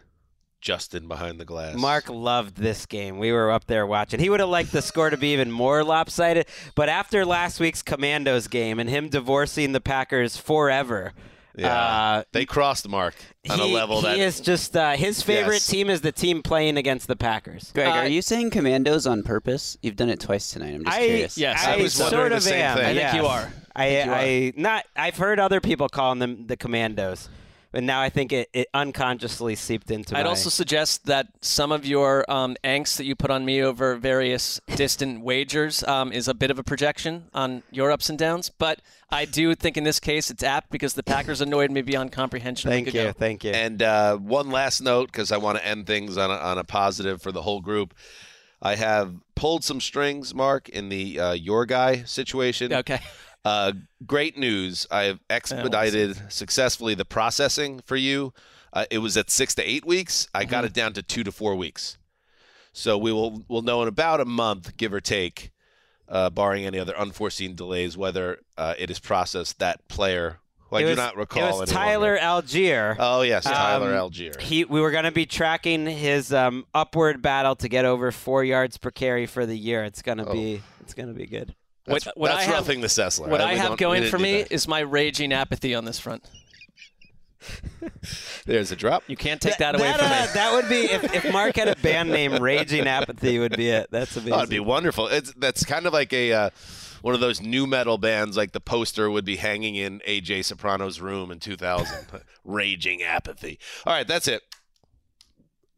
Justin behind the glass. Mark loved this game. We were up there watching. He would have liked the score to be even more lopsided, but after last week's Commandos game and him divorcing the Packers forever, Yeah. uh, they crossed Mark on a he, level he that is just uh, his favorite Yes. team is the team playing against the Packers. Greg, Uh, are you saying commandos on purpose? You've done it twice tonight. I'm just I, curious. Yes, I, I was wondering sort the of same am. thing. I think yes. you are. I, I I not. I've heard other people calling them the Commandos, but now I think it, it unconsciously seeped into. I'd my, also suggest that some of your um, angst that you put on me over various distant wagers um, is a bit of a projection on your ups and downs. But I do think in this case it's apt because the Packers annoyed me beyond comprehension. Thank you, ago. thank you. And uh, one last note, because I want to end things on a, on a positive for the whole group. I have pulled some strings, Mark, in the uh, your guy situation. Okay. Uh, great news. I have expedited successfully the processing for you. Uh, it was at six to eight weeks. I got it down to two to four weeks. So we will we'll know in about a month, give or take, uh, barring any other unforeseen delays, whether uh, it is processed that player. Who I it do not recall. It was Tyler longer. Allgeier. Oh yes, Tyler Um, Allgeier. He, we were going to be tracking his um, upward battle to get over four yards per carry for the year. It's going to Oh. be it's going to be good. That's, What- what that's I have- roughing the Sessler. What right? I We have going for me that. is my raging apathy on this front. There's a drop. You can't take that, away that, from uh, me. that would be if, if Mark had a band name, Raging Apathy would be it. That's amazing. Oh, it'd be wonderful. It's that's kind of like a uh, one of those new metal bands. Like the poster would be hanging in AJ Soprano's room in 2000. Raging apathy. All right, that's it.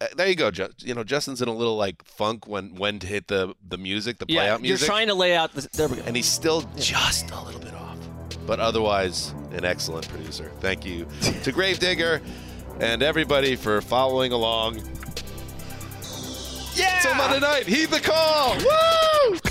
Uh, there you go. Ju- you know, Justin's in a little like funk when when to hit the the music, the play yeah, out you're trying to lay out. The, there we go. and he's still just a little bit off, but otherwise an excellent producer. Thank you to Gravedigger and everybody for following along. Yeah. Till Monday night. Heed the call. Woo!